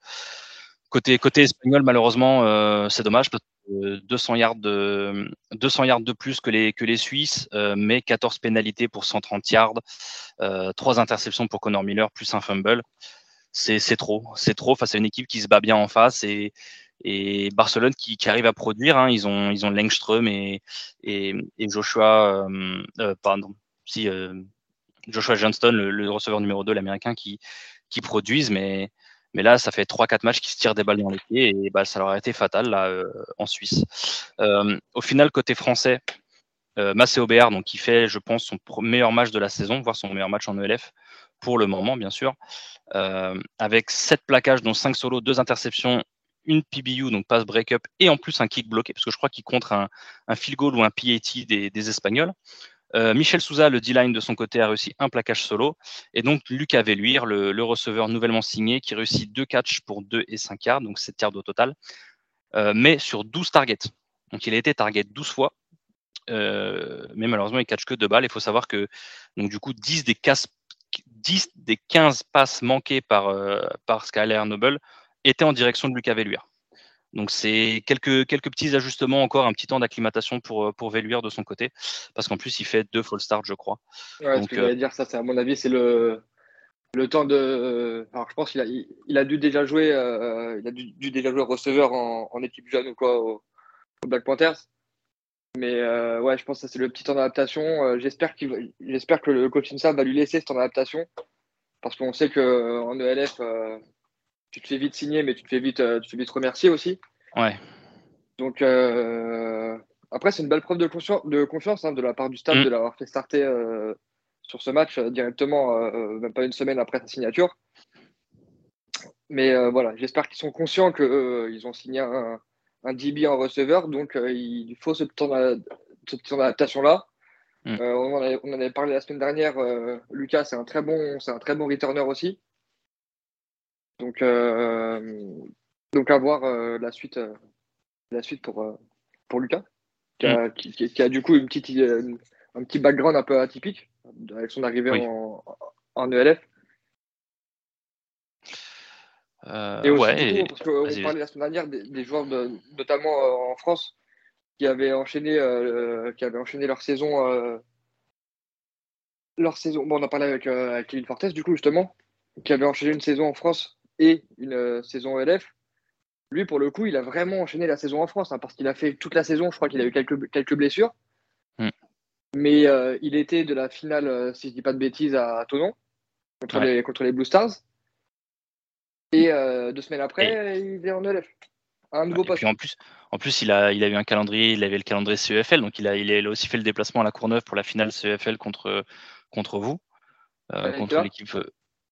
Côté, côté espagnol, malheureusement, euh, c'est dommage parce que 200 yards de, 200 yards de plus que les, Suisses, euh, mais 14 pénalités pour 130 yards, euh, 3 interceptions pour Connor Miller, plus un fumble. C'est trop, c'est trop face à une équipe qui se bat bien en face et, Barcelone qui, arrive à produire. Hein, ils ont, ils ont Lengström et, Joshua, euh, euh pardon, si, Joshua Johnston, le, le receveur numéro 2, l'américain, qui, qui produisent, mais mais là, ça fait 3-4 matchs qui se tirent des balles dans les pieds et bah, ça leur a été fatal euh, en Suisse. Euh, au final, côté français, euh, Massé Aubert, donc, qui fait, je pense, son meilleur match de la saison, voire son meilleur match en ELF pour le moment, bien sûr, euh, avec 7 plaquages, dont 5 solos, 2 interceptions, une PBU, donc passe break-up, et en plus un kick bloqué, parce que je crois qu'il contre un, un field goal ou un PAT des Espagnols. Euh, Michel Souza, le D-line de son côté, a réussi un plaquage solo. Et donc, Lucas Velluire, le, receveur nouvellement signé, qui réussit deux catchs pour 2 et 5 yards, donc 7 yards au total, euh, mais sur 12 targets. Donc, il a été target 12 fois. Euh, mais malheureusement, il catch que deux balles. Il faut savoir que, du coup, 10 des, 15, 10 des 15 passes manquées par, par Skyler Noble étaient en direction de Lucas Velluire. Donc c'est quelques, quelques petits ajustements encore, un petit temps d'acclimatation pour, euh, pour Véluire de son côté, parce qu'en plus il fait deux full start, je crois. Ouais, Donc, ce que euh... dire, ça, c'est à mon avis, c'est le, le temps de. Alors je pense qu'il a, il, a dû déjà jouer, euh, il a dû, déjà jouer receveur en, en, équipe jeune ou quoi au, Black Panthers. Mais euh, ouais, je pense que ça c'est le petit temps d'adaptation. j'espère qu'il, j'espère que le coaching staff va lui laisser ce temps d'adaptation, parce qu'on sait que en ELF tu te fais vite signer, mais tu te fais vite, euh, tu te fais vite remercier aussi. Ouais. Donc, euh, après, c'est une belle preuve de, de confiance hein, de la part du staff mm. de l'avoir fait starter euh, sur ce match directement, même pas une semaine après sa signature. Mais voilà, j'espère qu'ils sont conscients qu'ils ont signé un, un DB en receveur, donc il faut ce temps d'adaptation-là. Mm. on, en avait, parlé la semaine dernière. Lucas, c'est un très bon, c'est un très bon returner aussi. Donc, donc à voir la suite, la suite pour, pour Lucas. Mm. qui, a, du coup une petite, un petit background un peu atypique avec son arrivée en, en, ELF. Euh, et aussi, parce qu'on parlait la semaine dernière des, joueurs, notamment euh, en France, qui avaient enchaîné, euh, qui avaient enchaîné leur saison. leur saison. Bon, on a parlé avec, avec Kevin Fortes, du coup, justement, qui avait enchaîné une saison en France et une saison ELF. Lui, pour le coup, il a vraiment enchaîné la saison en France, hein, parce qu'il a fait toute la saison. Je crois qu'il a eu quelques, quelques blessures. Mm. Mais euh, il était de la finale, euh, si je ne dis pas de bêtises, à Tonon, contre, les, contre les Blue Stars. Et euh, deux semaines après, il est en ELF. Un nouveau poste. Et puis en plus, en plus il, a, il a eu un calendrier, il avait le calendrier CEFL, donc il a, il a aussi fait le déplacement à la Courneuve pour la finale CEFL contre, contre vous, contre l'équipe.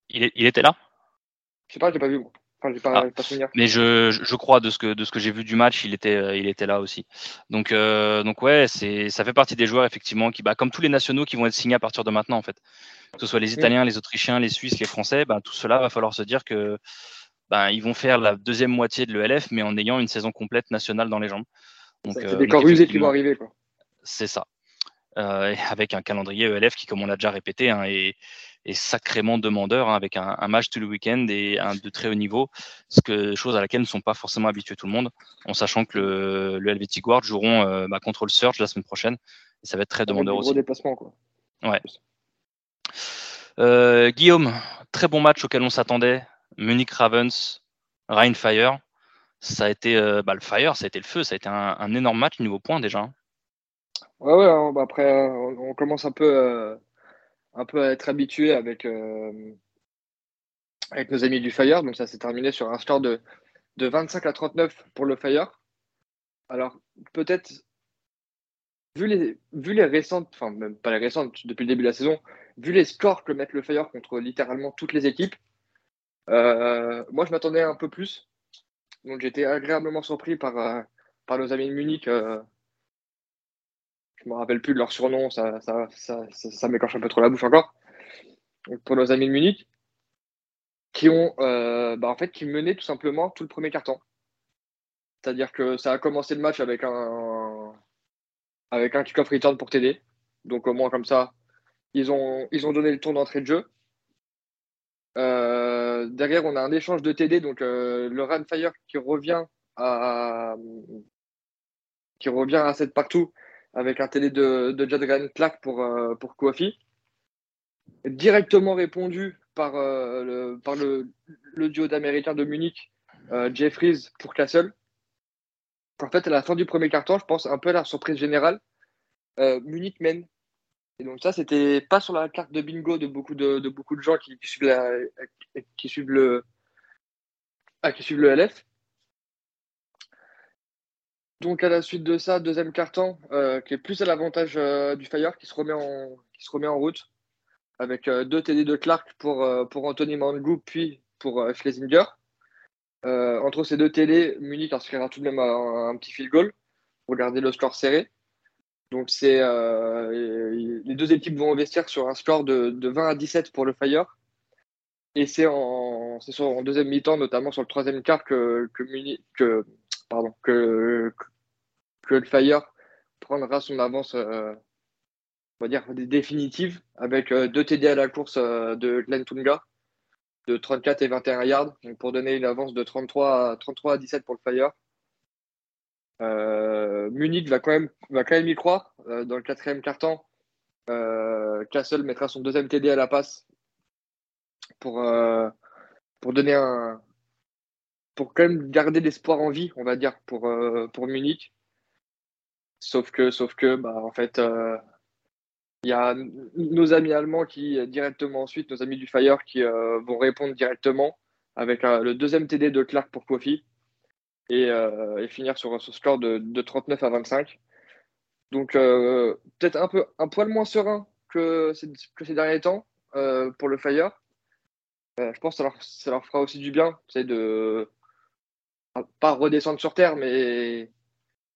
Il, il était là Je sais pas, je l'ai pas vu. Moi. Ah. Mais je, je, crois de ce que de ce que j'ai vu du match, il était euh, il était là aussi. Donc euh, donc ouais, c'est ça fait partie des joueurs effectivement qui bah, comme tous les nationaux qui vont être signés à partir de maintenant en fait. Que ce soit les Italiens, les Autrichiens, les Suisses, les Français, bah, tout cela va falloir se dire que bah, ils vont faire la deuxième moitié de l'ELF, mais en ayant une saison complète nationale dans les jambes. C'est euh, des corps usés qui vont arriver C'est ça. avec un calendrier ELF qui, comme on l'a déjà répété, hein, est, est sacrément demandeur hein, avec un, match tout le week-end et un de très haut niveau, ce que, chose à laquelle ne sont pas forcément habitués tout le monde, en sachant que le, le Helvetic Guard joueront euh, bah, contre le Surge la semaine prochaine. Et ça va être très demandeur aussi. déplacement, quoi. Ouais. Euh, Guillaume, très bon match auquel on s'attendait. Munich Ravens, Rhein Fire. Ça a été euh, bah, le Fire, ça a été le feu, ça a été un, énorme match niveau points déjà. Hein. Ouais, ouais, hein, bah, après, on, commence un peu un peu à être habitué avec, euh, avec nos amis du Fire. Donc ça s'est terminé sur un score de, de 25 à 39 pour le Fire. Alors peut-être, vu les, les récentes, enfin même pas les récentes, depuis le début de la saison, vu les scores que met le Fire contre littéralement toutes les équipes, euh, moi je m'attendais un peu plus. Donc j'étais agréablement surpris par, euh, par nos amis de Munich je me rappelle plus de leur surnom, ça, ça, ça, m'écorche un peu trop la bouche encore. pour nos amis de Munich, qui ont, euh, bah, en fait, qui menaient tout simplement tout le premier carton. C'est-à-dire que ça a commencé le match avec un, avec un kick-off return pour TD. Donc au moins comme ça, ils ont, ils ont donné le tour d'entrée de jeu. Euh, derrière, on a un échange de TD, donc euh, le Runfire qui revient à, qui revient à cette partout avec un télé de, de Jadran Clark pour, euh, pour Kofi. Directement répondu par, euh, le, par le, le duo d'Américains de Munich, euh, Jeffries pour Castle. En fait, à la fin du premier carton, je pense un peu à la surprise générale, Munich mène. Et donc ça, c'était pas sur la carte de bingo de beaucoup de, beaucoup de gens qui, suivent, la, qui suivent le ah, qui suivent le LF. Donc à la suite de ça, deuxième carton euh, qui est plus à l'avantage euh, du Fire qui se remet en, route avec euh, deux TD de Clark pour, pour Anthony Mangou puis pour Schlesinger. entre ces deux TD, Munich inscrira tout de même un, petit field goal pour garder le score serré. Donc c'est les deux équipes vont investir sur un score de, de 20 à 17 pour le Fire. Et c'est en, deuxième mi-temps, notamment sur le troisième quart, que, que, Munich, que pardon, que, que le Fire prendra son avance, euh, définitive, avec euh, deux TD à la course euh, de Glenn Tunga, de 34 et 21 yards, pour donner une avance de 33 à, 33 à 17 pour le Fire. Munich va quand, même, va quand même y croire. dans le quatrième quart-temps, Castle mettra son deuxième TD à la passe pour donner un, pour quand même garder l'espoir en vie, on va dire, pour, euh, pour Munich. Sauf que, sauf que bah, en fait, euh, il y a nos amis allemands qui, directement ensuite, nos amis du Fire, qui euh, vont répondre directement avec le deuxième TD de Clark pour Kofi et, finir sur ce score de, 39 à 25. Donc, peut-être un peu un poil moins serein que, ces derniers temps pour le Fire. je pense que ça leur, fera aussi du bien, c'est de pas redescendre sur terre, mais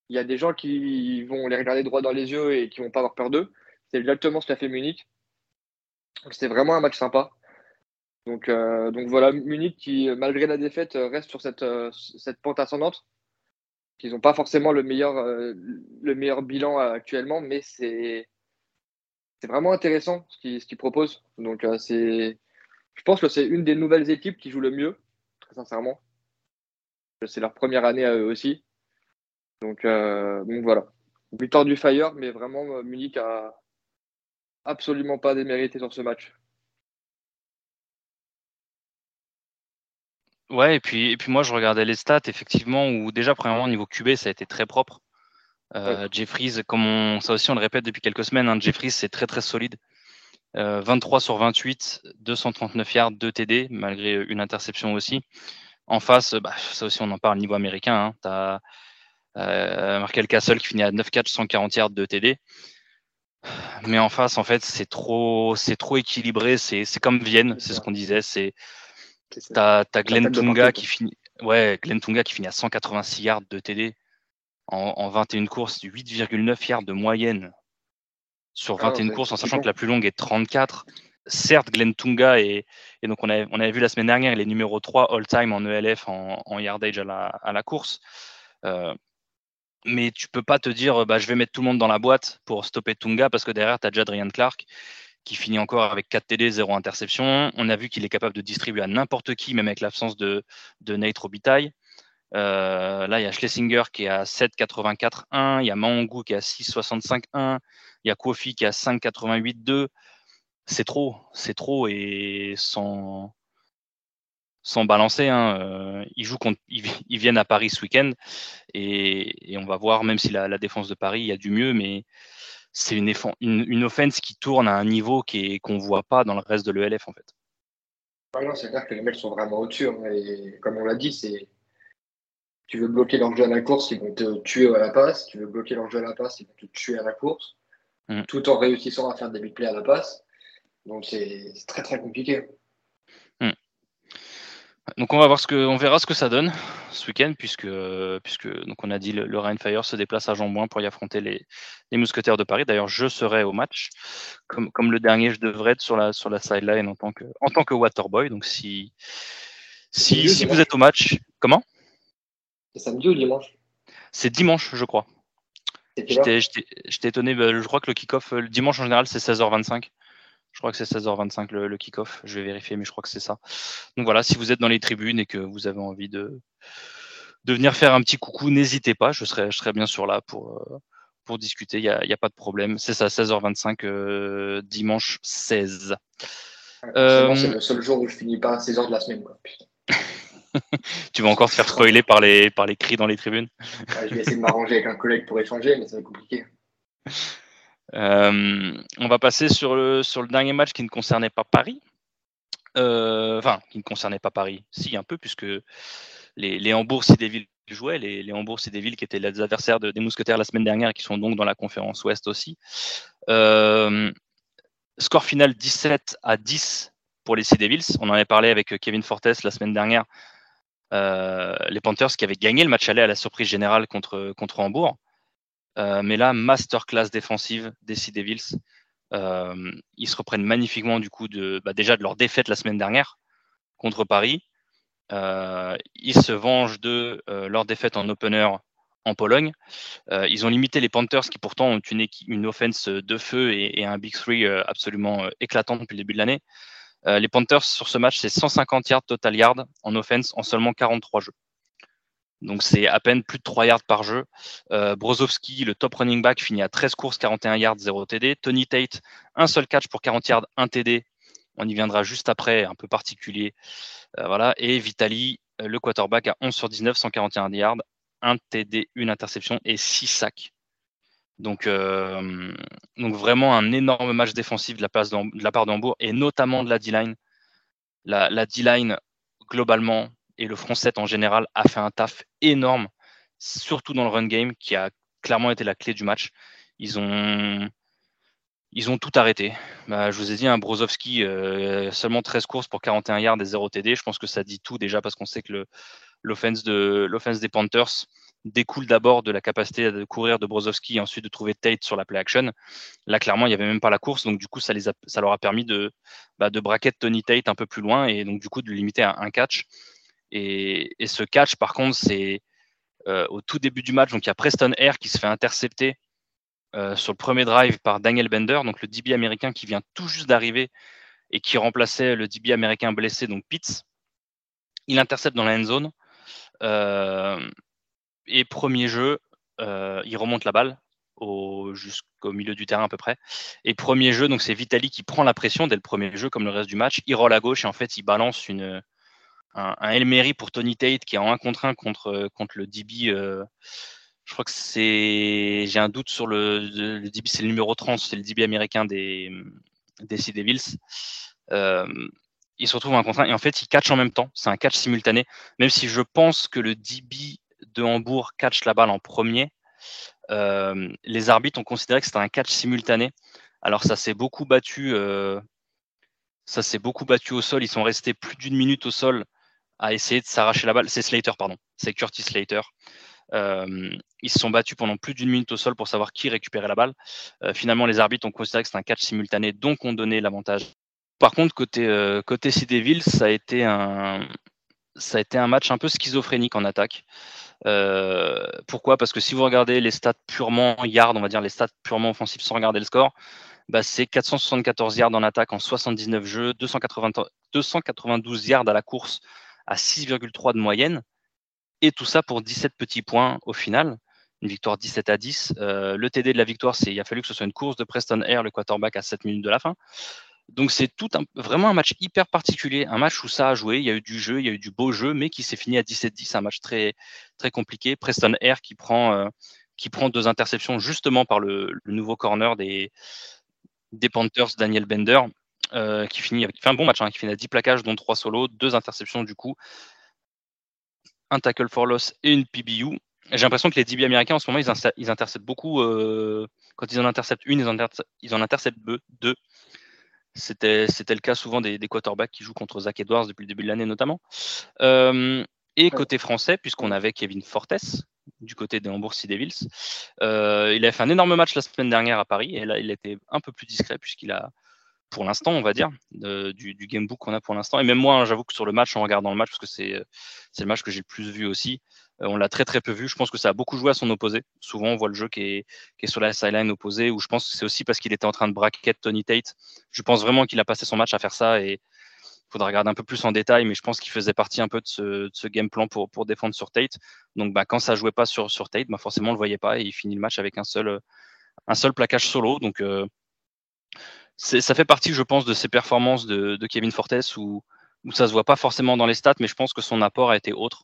il y a des gens qui vont les regarder droit dans les yeux et qui vont pas avoir peur d'eux. C'est exactement ce qu'a fait Munich. C'était vraiment un match sympa. Donc, euh, donc voilà, Munich qui, malgré la défaite, reste sur cette, euh, pente ascendante. Ils n'ont pas forcément le meilleur, euh, le meilleur bilan actuellement, mais c'est vraiment intéressant ce qu'ils proposent. Donc c'est, je pense que c'est une des nouvelles équipes qui joue le mieux, très sincèrement. C'est leur première année à eux aussi. Donc, donc voilà. Victoire du Fire, mais vraiment Munich a absolument pas démérité sur ce match. Ouais, et puis, et puis moi, je regardais les stats, effectivement, où déjà, premièrement, au niveau QB, ça a été très propre. Euh, Jeffries, comme on, ça aussi, on le répète depuis quelques semaines, hein, Jeffries, c'est très, très solide. 23 euh, sur 28, 239 yards, 2 TD, malgré une interception aussi. En face, bah, ça aussi, on en parle au niveau américain. Hein, tu as euh, Markel Castle qui finit à 9 catch, 140 yards, 2 TD. Mais en face, en fait, c'est trop, c'est trop équilibré. C'est comme Vienne, c'est ce qu'on disait. C'est T'as as Glenn Tunga qui finit, ouais, Glenn Tunga qui finit à 186 yards de TD en, 21 courses, 8,9 yards de moyenne sur 21 ah courses, en sachant que la plus longue est 34. Certes, Glenn Tunga et, et donc on avait, vu la semaine dernière, il est numéro 3 all-time en ELF en, yardage à la, course. Euh, mais tu peux pas te dire bah, je vais mettre tout le monde dans la boîte pour stopper Tunga parce que derrière tu as déjà Adrian Clark qui finit encore avec 4 TD, 0 interception. On a vu qu'il est capable de distribuer à n'importe qui, même avec l'absence de, de Nate Robitaille. Euh, là, il y a Schlesinger qui est à 7,84-1, il y a Mangu qui est à 6,65-1, il y a Kofi qui est à 5,88-2. C'est trop, c'est trop et sans, sans balancer. Hein, euh, ils, jouent contre, ils, [LAUGHS] viennent à Paris ce week-end et, on va voir, même si la, la, défense de Paris, il y a du mieux, mais c'est une, une, offense qui tourne à un niveau qu'on ne voit pas dans le reste de l'ELF en fait. c'est clair que les mecs sont vraiment au-dessus. Hein, et comme on l'a dit, c'est tu veux bloquer leur jeu à la course, ils vont te tuer à la passe. Tu veux bloquer leur jeu à la passe, ils vont te tuer à la course. Mm. Tout en réussissant à faire des big plays à la passe. Donc c'est très très compliqué. Donc on va voir ce que, on verra ce que ça donne ce week-end puisque, puisque donc on a dit le, le Fire se déplace à Jambouin pour y affronter les, les Mousquetaires de Paris. D'ailleurs, je serai au match. Comme, comme le dernier, je devrais être sur la, sur la sideline en tant que, en tant que Waterboy. Donc si, si, si vous êtes au match, comment? C'est samedi ou dimanche? C'est dimanche, je crois. J'étais étonné, bah, je crois que le kick-off, le dimanche en général, c'est 16h25. Je crois que c'est 16h25 le, kick-off. Je vais vérifier, mais je crois que c'est ça. Donc voilà, si vous êtes dans les tribunes et que vous avez envie de, de venir faire un petit coucou, n'hésitez pas. Je serai, je serai bien sûr là pour, euh, pour discuter. Il n'y a, a, pas de problème. C'est ça, 16h25, euh, dimanche 16. Euh, c'est le seul jour où je finis pas à 16h de la semaine. Quoi. [LAUGHS] tu vas encore te faire spoiler par les, par les cris dans les tribunes? Je vais essayer de m'arranger avec un collègue pour échanger, mais ça va être compliqué. [LAUGHS] Euh, on va passer sur le, dernier match qui ne concernait pas Paris. Euh, enfin, qui ne concernait pas Paris. Si, un peu, puisque les, les Hambourg villes jouaient, les, les Hambourg qui étaient les adversaires des Mousquetaires la semaine dernière et qui sont donc dans la conférence Ouest aussi. Euh, score final 17 à 10 pour les Devils. On en avait parlé avec Kevin Fortes la semaine dernière. les Panthers qui avaient gagné le match aller à la surprise générale contre Hambourg. Euh, mais là, masterclass défensive des Sea Devils. Euh, ils se reprennent magnifiquement du coup de, bah, déjà de leur défaite la semaine dernière contre Paris. Euh, ils se vengent de leur défaite en opener en Pologne. ils ont limité les Panthers qui pourtant ont une, une offense de feu et, un Big Three absolument éclatant depuis le début de l'année. les Panthers sur ce match, c'est 150 yards total yards en offense en seulement 43 jeux. Donc c'est à peine plus de 3 yards par jeu. Euh, Brozowski, le top running back, finit à 13 courses, 41 yards, 0 TD. Tony Tate, un seul catch pour 40 yards, 1 TD. On y viendra juste après, un peu particulier. Euh, voilà. Et Vitali, euh, le quarterback, à 11 sur 19, 141 yards, 1 TD, une interception et 6 sacs. Donc, donc vraiment un énorme match défensif de la, place de la part d'Hambourg et notamment de la D-line. La, la D-line, globalement, et le front 7 en général a fait un taf énorme, surtout dans le run game, qui a clairement été la clé du match. Ils ont, ils ont tout arrêté. Bah, je vous ai dit, un Brozovski, seulement 13 courses pour 41 yards et 0 TD. Je pense que ça dit tout déjà parce qu'on sait que l'offense de, des Panthers découle d'abord de la capacité de courir de Brozovski et ensuite de trouver Tate sur la play action. Là, clairement, il n'y avait même pas la course, donc du coup, ça, les ça leur a permis de, bah, de braquer Tony Tate un peu plus loin et donc du coup de limiter à un catch. Et, ce catch, par contre, c'est euh, au tout début du match, donc il y a Preston Air qui se fait intercepter euh, sur le premier drive par Daniel Bender, donc le DB américain qui vient tout juste d'arriver et qui remplaçait le DB américain blessé, donc Pitts. Il intercepte dans la end zone. Euh, et premier jeu, il remonte la balle jusqu'au milieu du terrain à peu près. Et premier jeu, donc c'est Vitali qui prend la pression dès le premier jeu, comme le reste du match. Il roule à gauche et en fait, il balance une, un, un pour Tony Tate qui est en 1 contre 1 contre, contre le DB. Euh, je crois que c'est. J'ai un doute sur le, le DB, c'est le numéro 30, c'est le DB américain des, des Sea Devils. Euh, il se retrouve en 1 contre 1 et en fait, il catch en même temps. C'est un catch simultané, même si je pense que le DB de Hambourg catch la balle en premier, euh, les arbitres ont considéré que c'était un catch simultané. Alors ça s'est beaucoup battu, euh, ça s'est beaucoup battu au sol. Ils sont restés plus d'une minute au sol à essayer de s'arracher la balle. C'est Slater, pardon. C'est Curtis Slater. Euh, ils se sont battus pendant plus d'une minute au sol pour savoir qui récupérait la balle. finalement, les arbitres ont considéré que c'était un catch simultané, donc ont donné l'avantage. Par contre, côté, côté City ça a été un, ça a été un match un peu schizophrénique en attaque. Euh, pourquoi? Parce que si vous regardez les stats purement yard, on va dire les stats purement offensifs sans regarder le score, bah c'est 474 yards en attaque en 79 jeux, 292 yards à la course à 6,3 de moyenne, et tout ça pour 17 petits points au final. Une victoire 17 à 10. Euh, le TD de la victoire, c'est il a fallu que ce soit une course de Preston Air, le quarterback, à 7 minutes de la fin. Donc c'est tout vraiment un match hyper particulier, un match où ça a joué, il y a eu du jeu, il y a eu du beau jeu, mais qui s'est fini à 17-10, un match très, très compliqué. Preston Air qui prend, euh, deux interceptions justement par le, nouveau corner des, des Panthers, Daniel Bender, euh, qui finit avec, fait un bon match, hein, qui finit à 10 plaquages, dont 3 solos, deux interceptions du coup, un tackle for loss et une PBU. J'ai l'impression que les DB américains en ce moment, ils, interceptent beaucoup. Euh, quand ils en interceptent une, ils en, ils en interceptent deux. C'était, le cas souvent des, quarterbacks qui jouent contre Zach Edwards depuis le début de l'année notamment. Euh, et côté français, puisqu'on avait Kevin Fortes du côté des Hambourg Sea Devils, euh, il a fait un énorme match la semaine dernière à Paris et là il était un peu plus discret puisqu'il a, pour l'instant, on va dire, du, gamebook qu'on a pour l'instant. Et même moi, hein, j'avoue que sur le match, en regardant le match, parce que c'est, le match que j'ai le plus vu aussi, euh, on l'a très très peu vu. Je pense que ça a beaucoup joué à son opposé. Souvent, on voit le jeu qui est, sur la sideline opposée, où je pense que c'est aussi parce qu'il était en train de braquer Tony Tate. Je pense vraiment qu'il a passé son match à faire ça et il faudra regarder un peu plus en détail, mais je pense qu'il faisait partie un peu de ce, game plan pour, défendre sur Tate. Donc, bah, quand ça jouait pas sur, sur Tate, bah, forcément, on le voyait pas et il finit le match avec un seul, un seul plaquage solo. Donc, euh, ça fait partie, je pense, de ces performances de, de Kevin Fortes où, où ça se voit pas forcément dans les stats, mais je pense que son apport a été autre.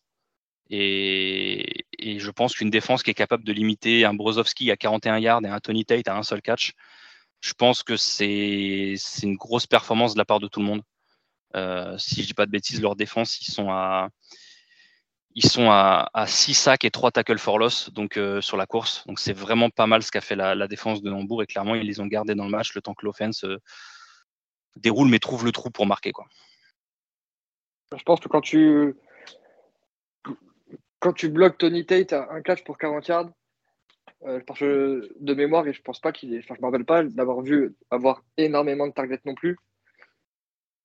Et, je pense qu'une défense qui est capable de limiter un Brozovski à 41 yards et un Tony Tate à un seul catch, je pense que c'est une grosse performance de la part de tout le monde. Euh, si je dis pas de bêtises, leur défense, ils sont à ils sont à, à 6 sacs et 3 tackles for loss donc euh, sur la course. Donc c'est vraiment pas mal ce qu'a fait la, défense de Hambourg et clairement ils les ont gardés dans le match le temps que l'offense euh, déroule mais trouve le trou pour marquer quoi. Je pense que quand tu quand tu bloques Tony Tate à un catch pour 40 yards, euh, parce de mémoire, et je pense pas qu'il est. Enfin, je me rappelle pas d'avoir vu avoir énormément de targets non plus.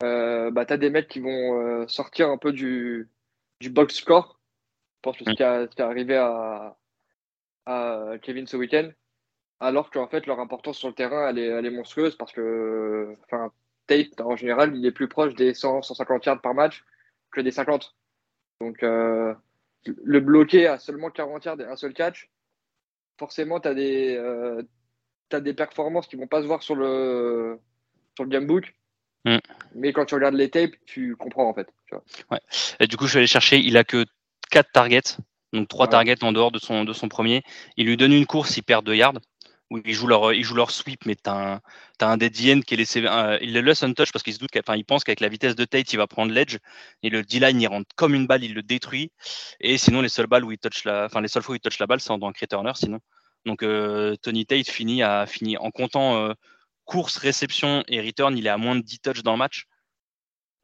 Euh, bah, tu as des mecs qui vont sortir un peu du, du box score. Je pense que ce qui, est arrivé à, à Kevin ce week-end. Alors qu'en fait, leur importance sur le terrain, elle est, elle est monstrueuse parce que enfin, Tate, en général, il est plus proche des 100, 150 yards par match que des 50. Donc, euh, le bloquer à seulement 40 yards et un seul catch, forcément, tu as, des, euh, des performances qui vont pas se voir sur le, sur le gamebook. Mm. Mais quand tu regardes les tapes, tu comprends en fait. Ouais. Et du coup, je suis allé chercher, il a que 4 targets, donc 3 targets en dehors de son, de son premier. Il lui donne une course, il perd 2 yards où ils jouent leur, ils jouent leur sweep, mais tu as, un dead end qui est laissé. il le laisse un touch parce qu'il se doute enfin, il pense qu'avec la vitesse de Tate, il va prendre l'edge. Et le D-line, il rentre comme une balle, il le détruit. Et sinon, les seules balles où il touche la, enfin, les seules fois où il touche la balle, c'est en dans Turner, sinon. Donc, euh, Tony Tate finit, à, finit en comptant euh, course, réception et return, il est à moins de 10 touches dans le match.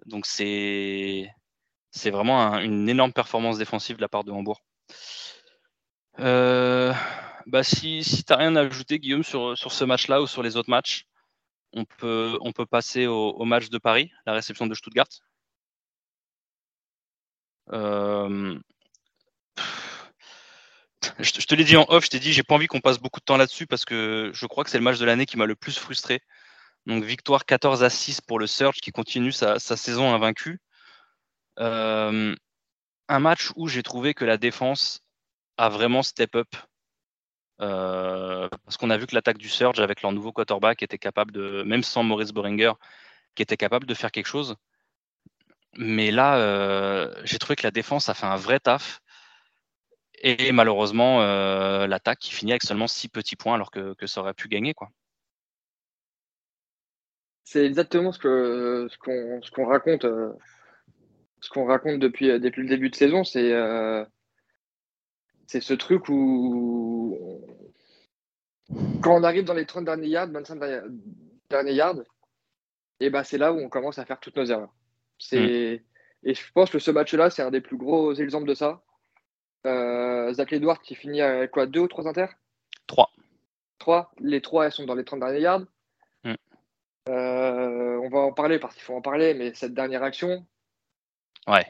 Donc c'est c'est vraiment une énorme performance défensive de la part de Hambourg. Euh, bah si si tu n'as rien à ajouter, Guillaume, sur, sur ce match-là ou sur les autres matchs, on peut, on peut passer au, match de Paris, la réception de Stuttgart. Euh, je, te l'ai dit en off, je t'ai dit, j'ai pas envie qu'on passe beaucoup de temps là-dessus parce que je crois que c'est le match de l'année qui m'a le plus frustré. Donc victoire 14 à 6 pour le Surge qui continue sa, saison invaincue. Euh, un match où j'ai trouvé que la défense a vraiment step up. Euh, parce qu'on a vu que l'attaque du Surge avec leur nouveau quarterback était capable de, même sans Maurice Boringer, qui était capable de faire quelque chose. Mais là, euh, j'ai trouvé que la défense a fait un vrai taf. Et malheureusement, l'attaque qui finit avec seulement 6 petits points alors que, ça aurait pu gagner. C'est exactement ce qu'on raconte, ce qu'on raconte depuis, depuis le début de saison. C'est c'est ce truc où quand on arrive dans les 30 derniers yards, 25 derniers yards, et ben c'est là où on commence à faire toutes nos erreurs. C'est mm. et je pense que ce match-là, c'est un des plus gros exemples de ça. Euh, Zach Edward qui finit avec quoi Deux ou trois inters? Trois. Trois. Les trois, elles sont dans les 30 derniers yards. Mm. Euh, on va en parler parce qu'il faut en parler, mais cette dernière action. Ouais.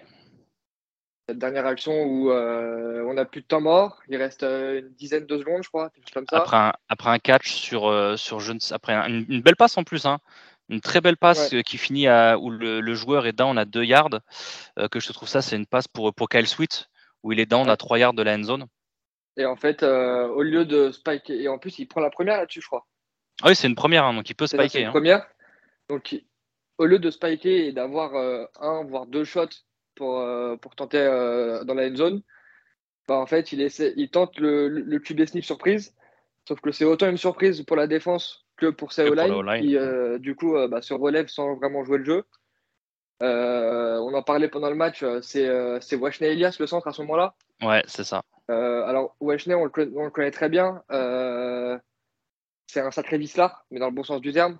Cette dernière action où euh, on n'a plus de temps mort, il reste une dizaine de secondes, je crois, comme ça. Après un, après un catch sur, sur jeune, après une, belle passe en plus, hein. Une très belle passe qui finit à, où le, joueur est down à deux yards. que je trouve ça, c'est une passe pour, pour Kyle Sweet où il est down à 3 yards de la end zone. Et en fait, euh, au lieu de spiker, et en plus, il prend la première là-dessus, je crois. Ah oui, c'est une première, hein, donc il peut spiker. une hein. première. Donc, au lieu de spiker et d'avoir euh, un, voire deux shots pour, euh, pour tenter dans la end zone, bah, en fait, il, essaie, il tente le, le QB sniff surprise. Sauf que c'est autant une surprise pour la défense que pour sa O-line, qui du coup bah, se relève sans vraiment jouer le jeu. Euh, on en parlait pendant le match, euh, c'est euh, Wesley Elias le centre à ce moment-là. Ouais, c'est ça. alors, Wesley, on, le connaît très bien. c'est un sacré vicelard, mais dans le bon sens du terme.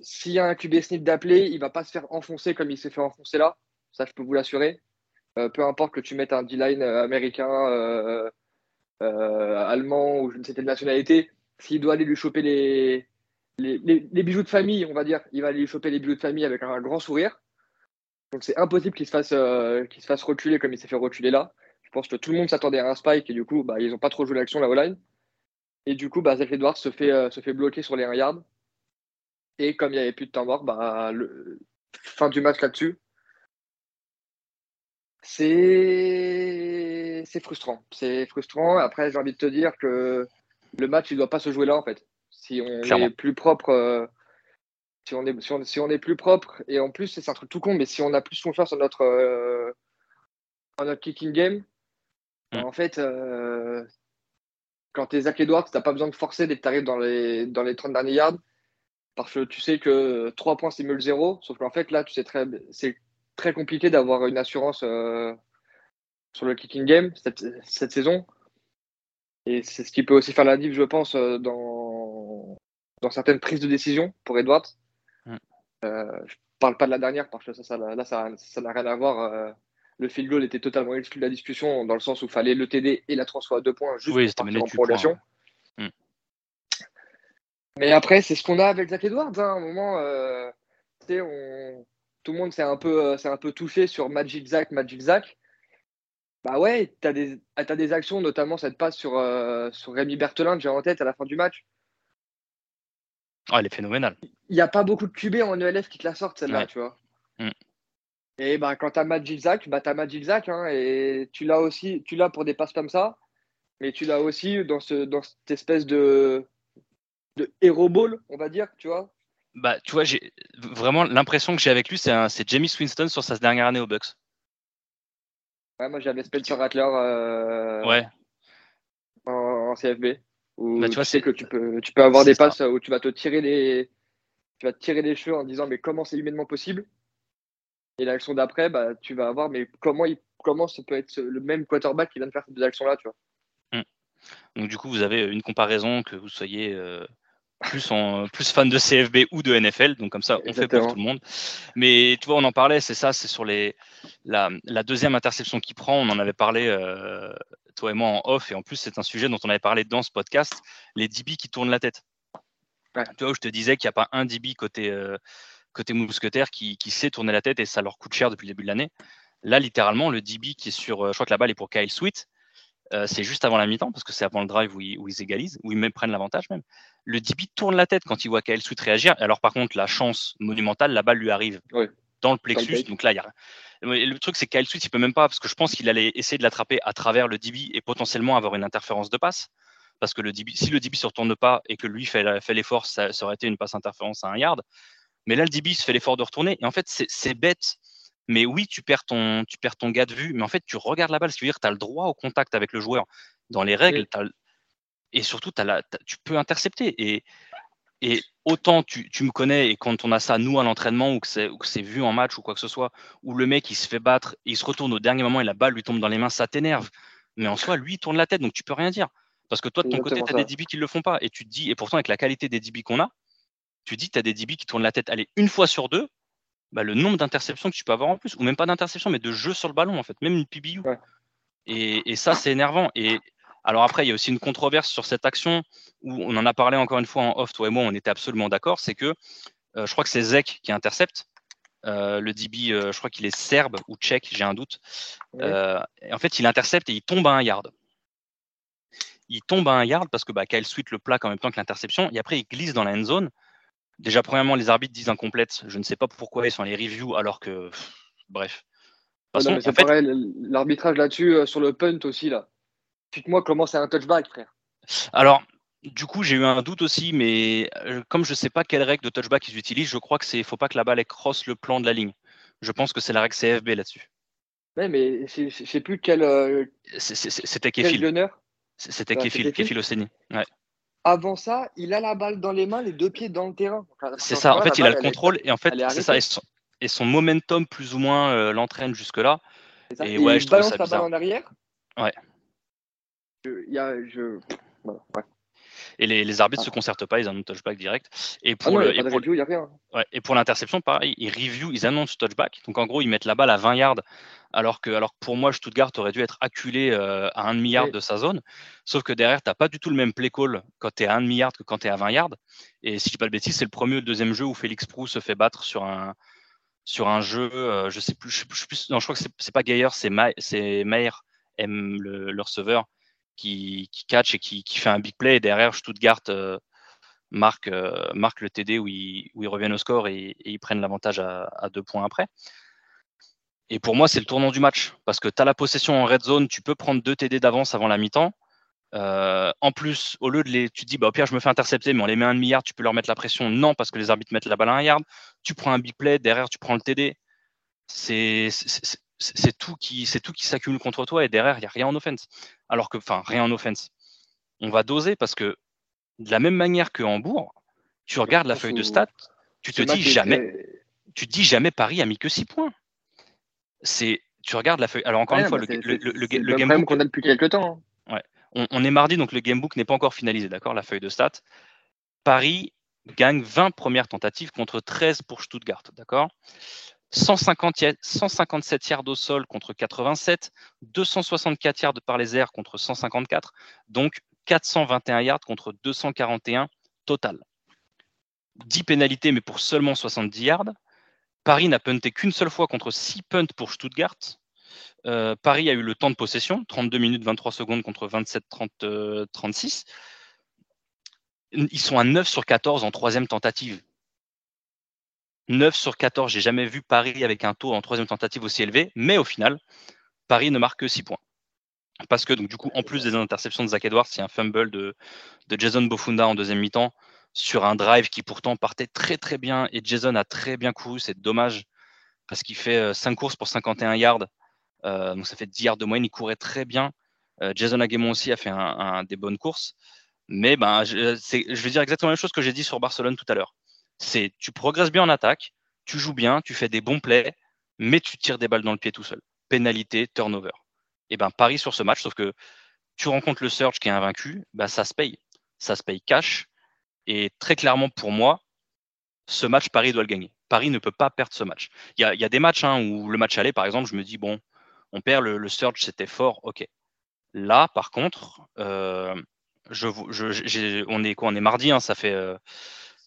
S'il y a un QB d'appeler, il va pas se faire enfoncer comme il s'est fait enfoncer là. Ça, je peux vous l'assurer. peu importe que tu mettes un D-line américain, allemand ou je ne sais quelle nationalité, s'il doit aller lui choper les, les, bijoux de famille, on va dire, il va aller choper les bijoux de famille avec un, grand sourire. Donc c'est impossible qu'il se, fasse, euh, se fasse reculer comme il s'est fait reculer là. Je pense que tout le monde s'attendait à un spike et du coup, bah, ils n'ont pas trop joué l'action la O-line. Et du coup, bah, Zach Edwards se fait, euh, se fait bloquer sur les 1 yard. Et comme il n'y avait plus de temps mort, bah, le, fin du match là-dessus. C'est frustrant. C'est frustrant. Après, j'ai envie de te dire que le match, il ne doit pas se jouer là en fait. Si on est plus propre, euh, si, on est, si, on, est plus propre, et en plus, c'est un truc tout con, mais si on a plus confiance en notre, euh, en notre kicking game, mm. en fait, euh, quand tu es Zach Edwards, tu n'as pas besoin de forcer dès que tu arrives dans les, dans les 30 derniers yards, parce que tu sais que 3 points, c'est mieux le 0, sauf qu'en fait, là, tu sais très, c'est très compliqué d'avoir une assurance sur le kicking game cette, cette saison. Et c'est ce qui peut aussi faire la diff, je pense, euh, dans, dans certaines prises de décision pour Edwards. Mm. Euh, je parle pas de la dernière parce que ça, ça là, ça n'a rien à voir. Euh, le field goal était totalement exclu de la discussion dans le sens où il fallait le TD et la transfert à deux points juste oui, pour en prolongation. Mm. Mais après, c'est ce qu'on a avec Zach Edwards. Hein. À un moment, euh, on... tout le monde s'est un, peu, un peu touché sur Magic Zach, Magic Zach. Bah ouais, tu as, des actions, notamment cette passe sur, euh, sur Rémi Berthelin, j'ai en tête à la fin du match. Oh, elle est phénoménale. Il n'y a pas beaucoup de QB en ELF qui te la sortent, celle-là, tu vois. Mm. Et bah, quand tu as Magic Zach, bah, tu as Magic Zach, hein, et tu l'as aussi, tu l'as pour des passes comme ça, mais tu l'as aussi dans, ce, dans cette espèce de, de hero ball, on va dire, tu vois. Bah, tu vois, j'ai vraiment l'impression que j'ai avec lui, c'est Jamie Winston sur sa dernière année au Bucks. Ouais, moi j'avais Spencer Rattler euh, ouais. en, CFB. Où bah, tu, vois, sais que tu peux, tu peux avoir des passes où tu vas te tirer les, tu vas te tirer les cheveux en disant mais comment c'est humainement possible? Et l'action d'après, bah, tu vas avoir mais comment, il, comment ça peut être le même quarterback qui vient de faire ces deux actions-là, tu vois? Hum. Donc du coup, vous avez une comparaison que vous soyez euh, plus, en, plus fan de CFB ou de NFL, donc comme ça, on fait pour tout le monde. Mais tu vois, on en parlait, c'est ça, c'est sur les, la, deuxième interception qu'il prend, on en avait parlé, euh, toi et moi, en off, et en plus, c'est un sujet dont on avait parlé dans ce podcast, les DB qui tournent la tête. Tu vois, je te disais qu'il n'y a pas un DB côté, euh, côté mousquetaire qui, qui, sait tourner la tête et ça leur coûte cher depuis le début de l'année. Là, littéralement, le DB qui est sur, euh, je crois que la balle est pour Kyle Sweet, euh, c'est juste avant la mi-temps, parce que c'est avant le drive où ils, où ils, égalisent, où ils même prennent l'avantage même. Le DB tourne la tête quand il voit Kyle Sweet réagir. Alors par contre, la chance monumentale, la balle lui arrive dans le plexus. donc là, il y a... Le truc, c'est que Kyle Sweet, il peut même pas, parce que je pense qu'il allait essayer de l'attraper à travers le DB et potentiellement avoir une interférence de passe. Parce que le DB, si le DB se retourne pas et que lui fait, fait l'effort, ça, ça, aurait été une passe interférence à un yard. Mais là, le DB se fait l'effort de retourner. Et en fait, c'est bête mais oui, tu perds ton, tu perds ton gars de vue, mais en fait, tu regardes la balle, ce qui veut dire que tu as le droit au contact avec le joueur. Dans les règles, et surtout, tu peux intercepter. Et, et autant tu, me connais, et quand on a ça, nous, à l'entraînement, ou que c'est vu en match ou quoi que ce soit, où le mec, il se fait battre, il se retourne au dernier moment et la balle lui tombe dans les mains, ça t'énerve. Mais en soi, lui, il tourne la tête, donc tu peux rien dire. Parce que toi, de ton côté, tu as des DB qui ne le font pas. Et tu te dis, et pourtant, avec la qualité des DB qu'on a, tu dis que tu as des DB qui tournent la tête, allez, une fois sur deux, bah, le nombre d'interceptions que tu peux avoir en plus, ou même pas d'interceptions, mais de jeux sur le ballon, en fait, même une PBU. Et, ça, c'est énervant. Et alors après, il y a aussi une controverse sur cette action où on en a parlé encore une fois en off, toi et moi, on était absolument d'accord. C'est que euh, je crois que c'est Zek qui intercepte. Euh, le DB, euh, je crois qu'il est serbe ou tchèque, j'ai un doute. en fait, il intercepte et il tombe à un yard. Il tombe à un yard parce que bah, Kyle Sweet le plaque en même temps que l'interception. Et après, il glisse dans la end zone. Déjà, premièrement, les arbitres disent incomplète. Je ne sais pas pourquoi ils sont les reviews alors que. Bref. c'est pareil, l'arbitrage là-dessus, euh, sur le punt aussi, là. Dites-moi comment c'est un touchback, frère. Alors, du coup, j'ai eu un doute aussi, mais euh, comme je ne sais pas quelle règle de touchback ils utilisent, je crois que c'est faut pas que la balle crosse le plan de la ligne. Je pense que c'est la règle CFB là-dessus. Ouais, mais je sais plus quel. Euh, c'était Kéfil. C'était Kéfil Osséni. Ouais. Avant ça, il a la balle dans les mains, les deux pieds dans le terrain. C'est ça, en fait, il a le contrôle et en fait, c'est ça. Et son, momentum, plus ou moins, euh, l'entraîne jusque-là. Et, ouais, il je balance la balle en arrière. Ouais. Il y a, je... ouais. Et les, arbitres ne se ah. concertent pas, ils annoncent touchback direct. Et ah pour, et pour l'interception, pareil, ils review, ils annoncent touchback. Donc en gros, ils mettent la balle à 20 yards, alors que, alors pour moi, Stuttgart aurait dû être acculé euh, à 1 demi-yard de sa zone. Sauf que derrière, tu n'as pas du tout le même play call quand tu es à 1 demi-yard que quand tu es à 20 yards. Et si je dis pas de bêtises, c'est le premier ou le deuxième jeu où Félix Prou se fait battre sur un, sur un jeu, euh, je sais plus, je, plus, non, je crois que c'est pas Gaillard, c'est Mayer, M, le receveur, qui, catch et qui, fait un big play. Et derrière, Stuttgart euh, marque, euh, marque le TD où ils, où ils, reviennent au score et, ils prennent l'avantage à, deux points après. Et pour moi, c'est le tournant du match parce que tu as la possession en red zone, tu peux prendre deux TD d'avance avant la mi-temps. Euh, en plus, au lieu de les. Tu te dis, bah, au pire, je me fais intercepter, mais on les met un demi-yard, tu peux leur mettre la pression. Non, parce que les arbitres mettent la balle à un yard. Tu prends un big play, derrière, tu prends le TD. C'est tout qui c'est tout qui s'accumule contre toi et derrière il n'y a rien en offense. Alors que, enfin, rien en offense. On va doser parce que de la même manière que Hambourg, tu regardes la feuille de stats, tu te dis jamais, tu dis jamais Paris a mis que 6 points. C'est, tu regardes la feuille. Alors encore une fois, le, le, le, gamebook qu'on a depuis quelques temps. Hein. Ouais. On, on, est mardi, donc le gamebook n'est pas encore finalisé, d'accord, la feuille de stats. Paris gagne 20 premières tentatives contre 13 pour Stuttgart, d'accord 157 yards au sol contre 87, 264 yards par les airs contre 154, donc 421 yards contre 241 total. 10 pénalités, mais pour seulement 70 yards. Paris n'a punté qu'une seule fois contre 6 punts pour Stuttgart. Euh, Paris a eu le temps de possession, 32 minutes 23 secondes contre 27 30, 36. Ils sont à 9 sur 14 en troisième tentative. 9 sur 14, j'ai jamais vu Paris avec un taux en troisième tentative aussi élevé, mais au final, Paris ne marque que 6 points. Parce que, du coup, en plus des interceptions de Zach Edwards, il y a un fumble de, Jason Bofunda en deuxième mi-temps sur un drive qui pourtant partait très très bien et Jason a très bien couru. C'est dommage parce qu'il fait 5 euh, courses pour 51 yards. Euh, donc ça fait 10 yards de moyenne. Il courait très bien. Euh, Jason Aguemon aussi a fait des bonnes courses. Mais ben, je, je vais dire exactement la même chose que j'ai dit sur Barcelone tout à l'heure c'est tu progresses bien en attaque, tu joues bien, tu fais des bons plays, mais tu tires des balles dans le pied tout seul. Pénalité, turnover. Et eh ben Paris sur ce match, sauf que tu rencontres le Surge qui est invaincu, bah ça se paye. Ça se paye cash. Et très clairement, pour moi, ce match, Paris doit le gagner. Paris ne peut pas perdre ce match. Il y a, des matchs hein, où le match allait, par exemple, je me dis, bon, on perd le, surge, c'était fort, ok. Là, par contre, euh, on est quoi On est mardi, hein, ça, fait, euh,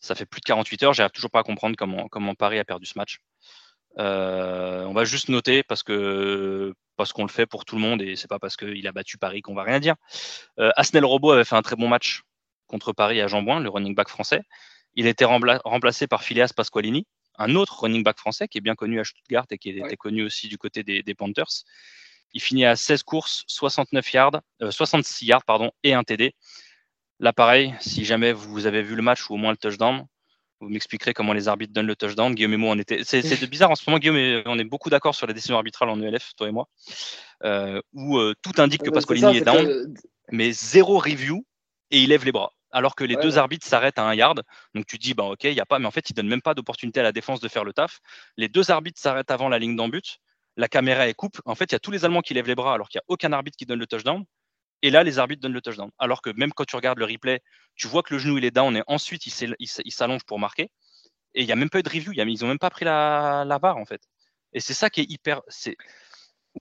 ça fait plus de 48 heures, j'arrive toujours pas à comprendre comment, comment Paris a perdu ce match. Euh, on va juste noter parce que parce qu'on le fait pour tout le monde et c'est pas parce qu'il a battu Paris qu'on va rien dire. Asnel Robot avait fait un très bon match contre Paris à Jean-Bouin, le running back français. Il a été remplacé par Phileas Pasqualini, un autre running back français qui est bien connu à Stuttgart et qui était connu aussi du côté des, Panthers. Il finit à 16 courses, 69 yards, 66 euh, yards pardon, et un TD. Là, pareil, si jamais vous avez vu le match ou au moins le touchdown, vous m'expliquerez comment les arbitres donnent le touchdown. Guillaume et moi, on était. C'est bizarre en ce moment, Guillaume, on est beaucoup d'accord sur les décisions arbitrales en ELF, toi et moi, euh, où euh, tout indique que Pasqualini est, down, mais zéro review et il lève les bras alors que les deux arbitres s'arrêtent à un yard. Donc tu dis, bah, ok, il n'y a pas, mais en fait, ils ne donnent même pas d'opportunité à la défense de faire le taf. Les deux arbitres s'arrêtent avant la ligne d'embut. La caméra est coupe. En fait, il y a tous les Allemands qui lèvent les bras alors qu'il n'y a aucun arbitre qui donne le touchdown. Et là, les arbitres donnent le touchdown. Alors que même quand tu regardes le replay, tu vois que le genou il est down et ensuite il s'allonge pour marquer. Et il n'y a même pas eu de review. Ils n'ont même pas pris la, la barre en fait. Et c'est ça qui est hyper.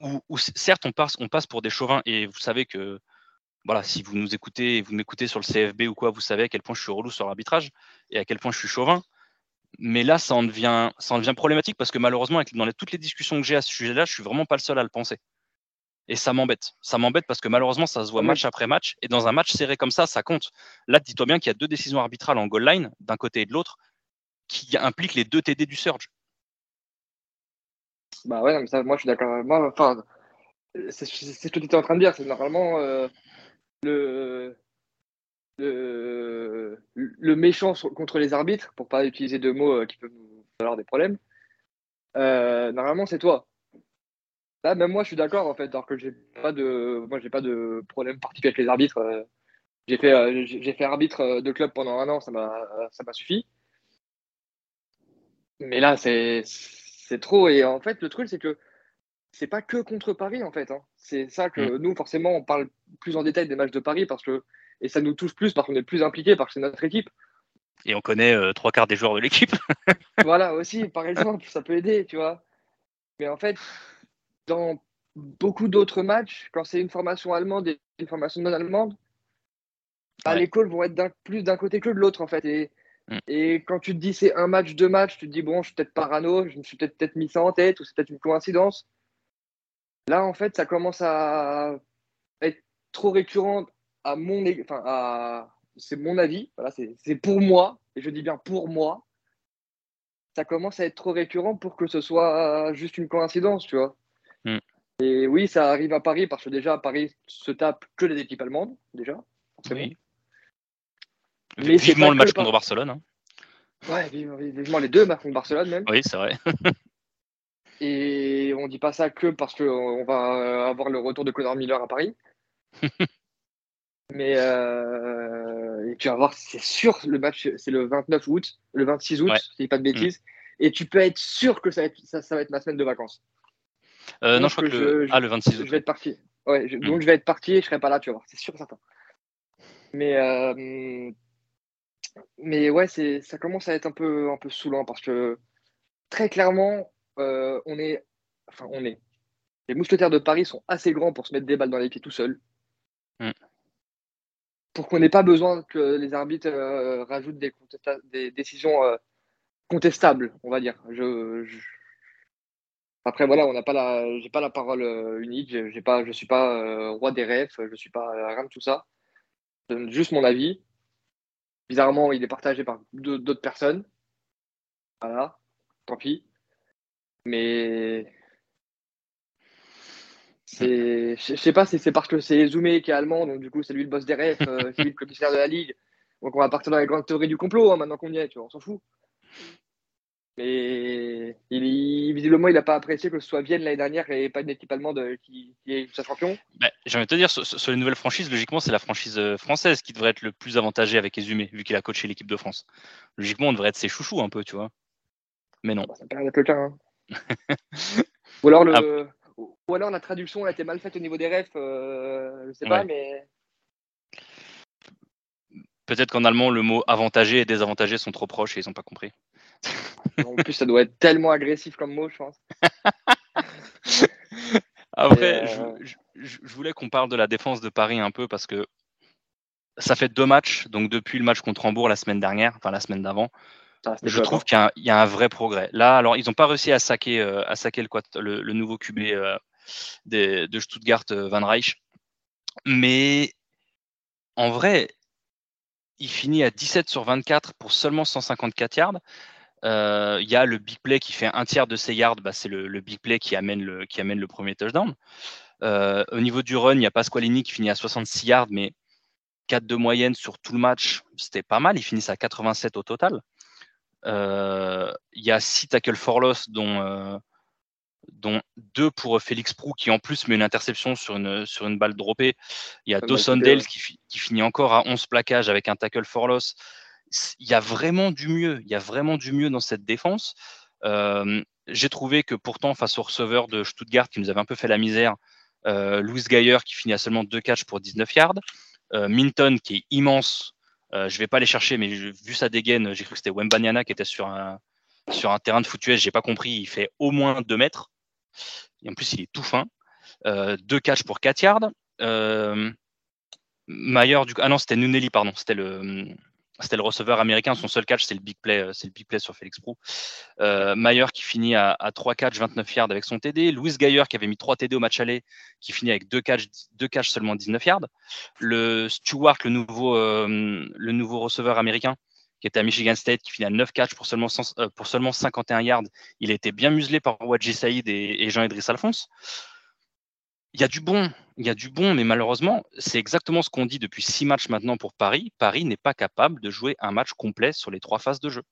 Où, certes, on passe, on passe pour des chauvins et vous savez que voilà, si vous nous écoutez, vous m'écoutez sur le CFB ou quoi, vous savez à quel point je suis relou sur l'arbitrage et à quel point je suis chauvin. Mais là, ça en devient, ça en devient problématique parce que malheureusement, avec, dans toutes les discussions que j'ai à ce sujet-là, je suis vraiment pas le seul à le penser. Et ça m'embête. Ça m'embête parce que malheureusement, ça se voit match après match. Et dans un match serré comme ça, ça compte. Là, dis-toi bien qu'il y a deux décisions arbitrales en goal line, d'un côté et de l'autre, qui impliquent les deux TD du Surge. Bah ouais, mais ça, moi je suis d'accord. Moi, enfin, c'est ce que tu étais en train de dire. C'est normalement, euh, le, le, méchant contre les arbitres, pour pas utiliser deux mots euh, qui peuvent nous avoir des problèmes, euh, normalement c'est toi. Là, même moi, je suis d'accord en fait, alors que j'ai pas de, moi, j'ai pas de problème particulier avec les arbitres. Euh. J'ai fait, j'ai fait arbitre de club pendant un an, ça m'a, ça m'a suffi. Mais là, c'est, c'est trop. Et en fait, le truc, c'est que c'est pas que contre Paris en fait. Hein. C'est ça que mm. nous forcément on parle plus en détail des matchs de Paris parce que et ça nous touche plus parce qu'on est plus impliqué parce que c'est notre équipe. Et on connaît euh, trois quarts des joueurs de l'équipe. [LAUGHS] voilà aussi par exemple ça peut aider tu vois. Mais en fait dans beaucoup d'autres matchs quand c'est une formation allemande et une formation non allemande, bah, les calls vont être plus d'un côté que de l'autre en fait et mm. et quand tu te dis c'est un match, deux matchs, tu te dis bon, je suis peut-être parano, je me suis peut-être peut mis ça en tête, ou c'est peut-être une coïncidence. Là, en fait, ça commence à être trop récurrent à mon, enfin, à, c'est mon avis. Voilà, c'est pour moi, et je dis bien pour moi. Ça commence à être trop récurrent pour que ce soit juste une coïncidence, tu vois. Mm. Et oui, ça arrive à Paris parce que déjà, Paris se tape que les équipes allemandes, déjà. Oui. Mais vivement le match contre Barcelone. Hein. Ouais, vivement les deux matchs contre Barcelone même. Oui, c'est vrai. [LAUGHS] Et on dit pas ça que parce qu'on va avoir le retour de Connor Miller à Paris. [LAUGHS] Mais euh, tu vas voir, c'est sûr, le match, c'est le 29 août, le 26 août, si je dis pas de bêtises. Mm. Et tu peux être sûr que ça va être, ça, va être ma semaine de vacances. Euh, non, je crois que le... ah, le 26 août. Je vais être parti. Ouais, mm. Donc je vais être parti et je serai pas là, tu vas voir, c'est sûr certain. Mais, euh, mais ouais, ça commence à être un peu, un peu saoulant parce que très clairement, euh, on est, enfin, on est. Les mousquetaires de Paris sont assez grands pour se mettre des balles dans les pieds tout seuls. Mm. Pour qu'on n'ait pas besoin que les arbitres euh, rajoutent des, des décisions euh, contestables, on va dire. Je, Après, voilà, on n'a pas la, j'ai pas la parole unique. J'ai pas, je suis pas roi des rêves. Je suis pas rien de tout ça. Je donne juste mon avis. Bizarrement, il est partagé par d'autres personnes. Voilà, tant pis. Mais c'est, je sais pas si c'est parce que c'est Zoomé qui est allemand, donc du coup c'est lui le boss des refs, euh, [LAUGHS] Philippe le commissaire de la ligue. Donc on va partir dans la grande théorie du complot hein, maintenant qu'on y est, tu vois, on s'en fout. Mais il, visiblement, il n'a pas apprécié que ce soit Vienne l'année dernière et pas une équipe allemande qui, est sa champion. Bah, J'ai envie de te dire, sur, les nouvelles franchises, logiquement, c'est la franchise euh, française qui devrait être le plus avantagée avec Ezumé, vu qu'il a coaché l'équipe de France. Logiquement, on devrait être ses chouchous un peu, tu vois. Mais non. Bah, ça paraît le cas. Hein. Ou, alors le, ou alors la traduction a été mal faite au niveau des refs, euh, je sais pas, mais. Peut-être qu'en allemand, le mot avantagé et désavantagé sont trop proches et ils n'ont pas compris. [LAUGHS] En plus, ça doit être tellement agressif comme mot, je pense. [LAUGHS] Après, je, voulais qu'on parle de la défense de Paris un peu parce que ça fait deux matchs, donc depuis le match contre Hambourg la semaine dernière, enfin la semaine d'avant, je trouve qu'il y, a un vrai progrès. Là, alors ils n'ont pas réussi à saquer, à saquer le, le, nouveau QB de Stuttgart, Van Reich, mais en vrai, il finit à 17 sur 24 pour seulement 154 yards. Euh, il y a le big play qui fait un tiers de ses yards, bah, c'est le, big play qui amène le, qui amène le premier touchdown. Euh, au niveau du run, il y a Pasqualini qui finit à 66 yards, mais 4 de moyenne sur tout le match, c'était pas mal. Ils finissent à 87 au total. Euh, il y a 6 tackles for loss, dont, dont 2 pour Félix Prou, qui en plus met une interception sur une, sur une balle droppée. Il y a Dawson Dales qui, qui, finit encore à 11 plaquages avec un tackle for loss il y a vraiment du mieux. Il y a vraiment du mieux dans cette défense. Euh, j'ai trouvé que pourtant, face au receveur de Stuttgart qui nous avait un peu fait la misère, euh, Louis Geyer qui finit à seulement deux catchs pour 19 yards, euh, Minton qui est immense. Je ne vais pas aller chercher, mais vu sa dégaine, j'ai cru que c'était Wembanyana qui était sur un, sur un terrain de foot US. J'ai pas compris. Il fait au moins 2 mètres. Et en plus, il est tout fin. deux catchs pour 4 yards. Mayer, du ah non, c'était Nunelli, pardon. C'était le, c'était le receveur américain. Son seul catch, c'est le big play, euh, c'est le big play sur Félix Prou. Euh, Mayer qui finit à, 3 catch, 29 yards avec son TD. Louis Geyer qui avait mis 3 TD au match aller, qui finit avec 2 catch, 2 catch seulement 19 yards. Le Stewart, le nouveau, euh, le nouveau receveur américain, qui était à Michigan State, qui finit à 9 catch pour seulement, pour seulement 51 yards. Il a été bien muselé par Wadji Saïd et, et Jean-Idriss Alphonse il y a du bon, il y a du bon, mais malheureusement, c'est exactement ce qu'on dit depuis six matchs maintenant pour Paris. Paris n'est pas capable de jouer un match complet sur les trois phases de jeu.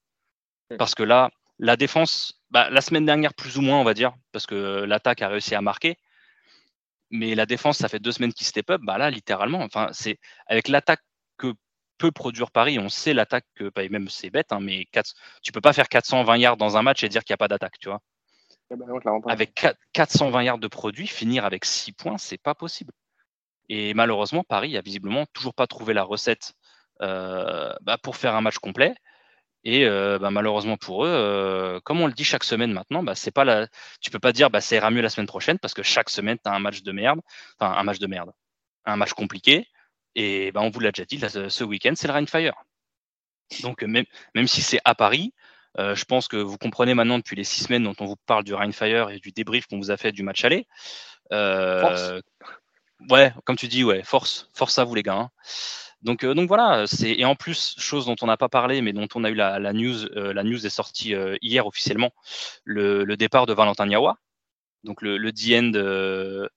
Parce que là, la défense, bah, la semaine dernière, plus ou moins, on va dire, parce que l'attaque a réussi à marquer. Mais la défense, ça fait deux semaines qu'il step up. Bah là, littéralement, enfin, c'est avec l'attaque que peut produire Paris, on sait l'attaque que, bah, même c'est bête, hein, mais 4, tu peux pas faire 420 yards dans un match et dire qu'il n'y a pas d'attaque, tu vois. Eh ben, avec 420 yards de produits, finir avec 6 points, c'est pas possible. Et malheureusement, Paris a visiblement toujours pas trouvé la recette euh, bah, pour faire un match complet. Et euh, bah, malheureusement pour eux, euh, comme on le dit chaque semaine maintenant, bah, c'est pas la... tu peux pas dire bah, ça ira mieux la semaine prochaine parce que chaque semaine, tu as un match de merde, enfin un match de merde, un match compliqué. Et bah, on vous l'a déjà dit, ce week-end, c'est le Rain Fire. Donc même, même si c'est à Paris, euh, je pense que vous comprenez maintenant depuis les six semaines dont on vous parle du Fire et du débrief qu'on vous a fait du match aller. Euh, ouais, comme tu dis, ouais, force, force à vous les gars. Hein. Donc, euh, donc voilà, c'est et en plus chose dont on n'a pas parlé, mais dont on a eu la, news, la news est sortie hier officiellement, le, départ de Valentin Niawa, donc le, le DN de,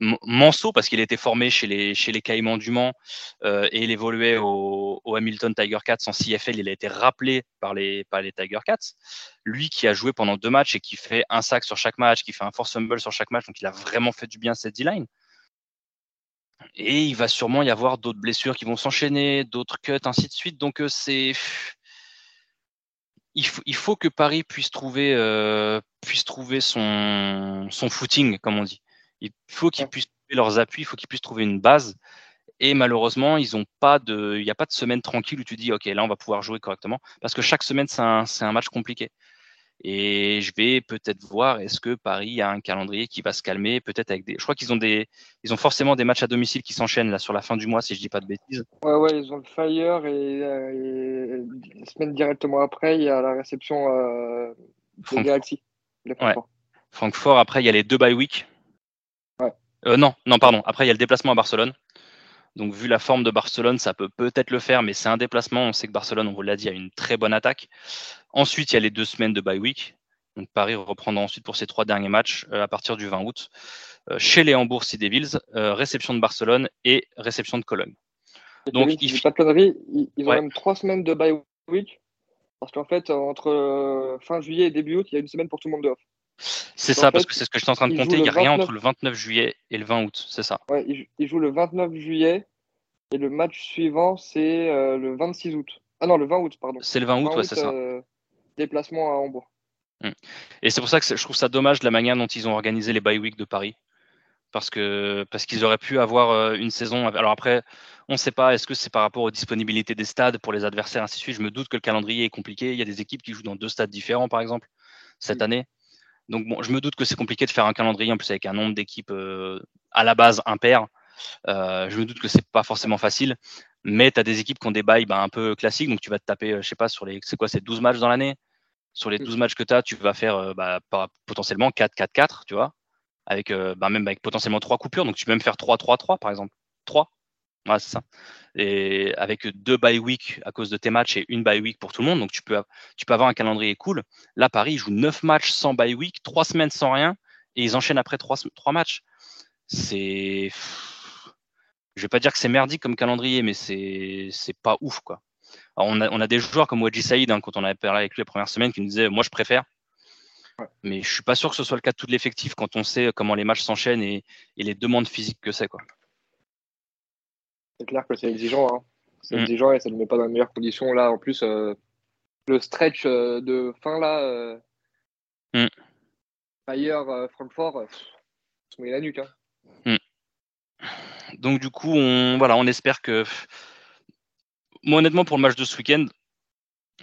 Manso, parce qu'il était formé chez les, chez les Caïmans du Mans euh, et il évoluait au, Hamilton Tiger Cats en CFL, il a été rappelé par les, par les Tiger Cats. Lui qui a joué pendant deux matchs et qui fait un sac sur chaque match, qui fait un force humble sur chaque match, donc il a vraiment fait du bien cette D-line. Et il va sûrement y avoir d'autres blessures qui vont s'enchaîner, d'autres cuts, ainsi de suite. Donc euh, c'est. Il faut, il faut, que Paris puisse trouver, euh, puisse trouver son, son footing, comme on dit. Il faut qu'ils puissent trouver leurs appuis, il faut qu'ils puissent trouver une base. Et malheureusement, ils ont pas de, il n'y a pas de semaine tranquille où tu dis, OK, là, on va pouvoir jouer correctement. Parce que chaque semaine, c'est un, un, match compliqué. Et je vais peut-être voir, est-ce que Paris a un calendrier qui va se calmer, peut-être avec des. Je crois qu'ils ont des, ils ont forcément des matchs à domicile qui s'enchaînent là sur la fin du mois, si je dis pas de bêtises. Ouais, ouais, ils ont le Fire et, euh, la semaine directement après, il y a la réception euh, de Galaxy. Francfort. Francfort. Après, il y a les deux bye week euh, non, non, pardon. Après, il y a le déplacement à Barcelone. Donc, vu la forme de Barcelone, ça peut peut-être le faire, mais c'est un déplacement. On sait que Barcelone, on vous l'a dit, a une très bonne attaque. Ensuite, il y a les deux semaines de bye week. Donc, Paris reprendra ensuite pour ses trois derniers matchs euh, à partir du 20 août. Euh, chez les Hambourg Sea Devils, réception de Barcelone et réception de Cologne. Donc, il... pas de ils, ont même trois semaines de bye week. Parce qu'en fait, entre fin juillet et début août, il y a une semaine pour tout le monde de off. C'est ça, parce que c'est ce que je suis en train de compter. Il n'y a rien entre le 29 juillet et le 20 août, c'est ça. Ouais, il, joue le 29 juillet et le match suivant, c'est euh, le 26 août. Ah non, le 20 août, pardon. C'est le 20 août, ouais, c'est ça. Euh, déplacement à Hambourg. Hum. Et c'est pour ça que je trouve ça dommage la manière dont ils ont organisé les bye week de Paris. parce que parce qu'ils auraient pu avoir euh, une saison. Alors après, on ne sait pas. Est-ce que c'est par rapport aux disponibilités des stades pour les adversaires ainsi de suite Je me doute que le calendrier est compliqué. Il y a des équipes qui jouent dans deux stades différents, par exemple, cette année. Donc bon, je me doute que c'est compliqué de faire un calendrier en plus avec un nombre d'équipes euh, à la base impair. Euh, je me doute que c'est pas forcément facile, mais tu as des équipes qui ont des bails bah, un peu classiques, donc tu vas te taper, je sais pas, sur les, c'est quoi, c'est 12 matchs dans l'année? Sur les 12 matchs que tu as, tu vas faire bah, potentiellement 4-4-4, tu vois? Avec euh, bah, même avec potentiellement trois coupures. Donc tu peux même faire 3-3-3 par exemple. 3. Ouais, c'est ça. Et avec deux bye week à cause de tes matchs et une bye week pour tout le monde. Donc tu peux, tu peux avoir un calendrier cool. Là, Paris joue 9 matchs sans bye week, 3 semaines sans rien, et ils enchaînent après 3, 3 matchs. C'est. Je vais pas dire que c'est merdique comme calendrier, mais c'est pas ouf quoi. Alors on, a, on a des joueurs comme Wadji Saïd, hein, quand on avait parlé avec lui la première semaine, qui nous disaient Moi, je préfère. Mais je suis pas sûr que ce soit le cas de tout l'effectif quand on sait comment les matchs s'enchaînent et, les demandes physiques que c'est. C'est clair que c'est exigeant. Hein. C'est mm. exigeant et ça ne met pas dans les meilleures conditions. Là, en plus, euh, le stretch euh, de fin là, euh, mm. ailleurs, Francfort, se met la nuque. Hein. Mm. Donc du coup, on, voilà, on espère que. Moi, honnêtement, pour le match de ce week-end,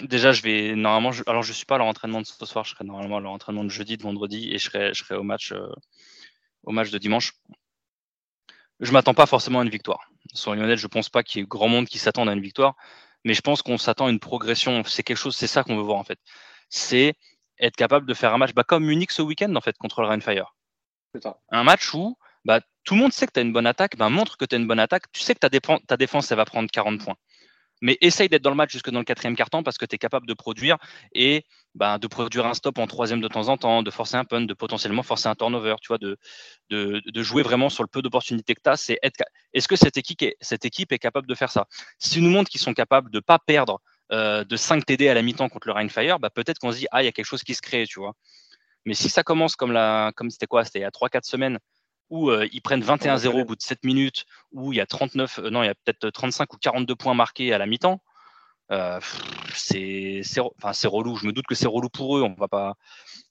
Déjà, je vais normalement. alors, je suis pas à leur entraînement de ce soir. Je serai normalement à leur entraînement de jeudi, de vendredi, et je serai, je serai au match, euh, au match de dimanche. Je m'attends pas forcément à une victoire. Soyons honnêtes, je pense pas qu'il y ait grand monde qui s'attende à une victoire, mais je pense qu'on s'attend à une progression. C'est quelque chose, c'est ça qu'on veut voir en fait. C'est être capable de faire un match, bah, comme Munich ce week-end en fait contre le Rheinfire. Un match où bah, tout le monde sait que tu as une bonne attaque, bah, montre que tu as une bonne attaque. Tu sais que ta, ta défense, elle va prendre 40 points mais essaye d'être dans le match jusque dans le quatrième quart-temps parce que tu es capable de produire et ben, de produire un stop en troisième de temps en temps, de forcer un punt, de potentiellement forcer un turnover, tu vois, de, de, jouer vraiment sur le peu d'opportunités que tu as. Est-ce que cette équipe est, cette équipe est capable de faire ça? Si nous montre qu'ils sont capables de ne pas perdre euh, de 5 TD à la mi-temps contre le Rainfire, bah, peut-être qu'on se dit, ah, il y a quelque chose qui se crée, tu vois. Mais si ça commence comme, la, comme c'était quoi? C'était il y a 3-4 semaines où euh, ils prennent 21-0 au bout de 7 minutes, où il y a 39, euh, non, il y a peut-être 35 ou 42 points marqués à la mi-temps. Euh, c'est enfin, relou. Je me doute que c'est relou pour eux. On va pas.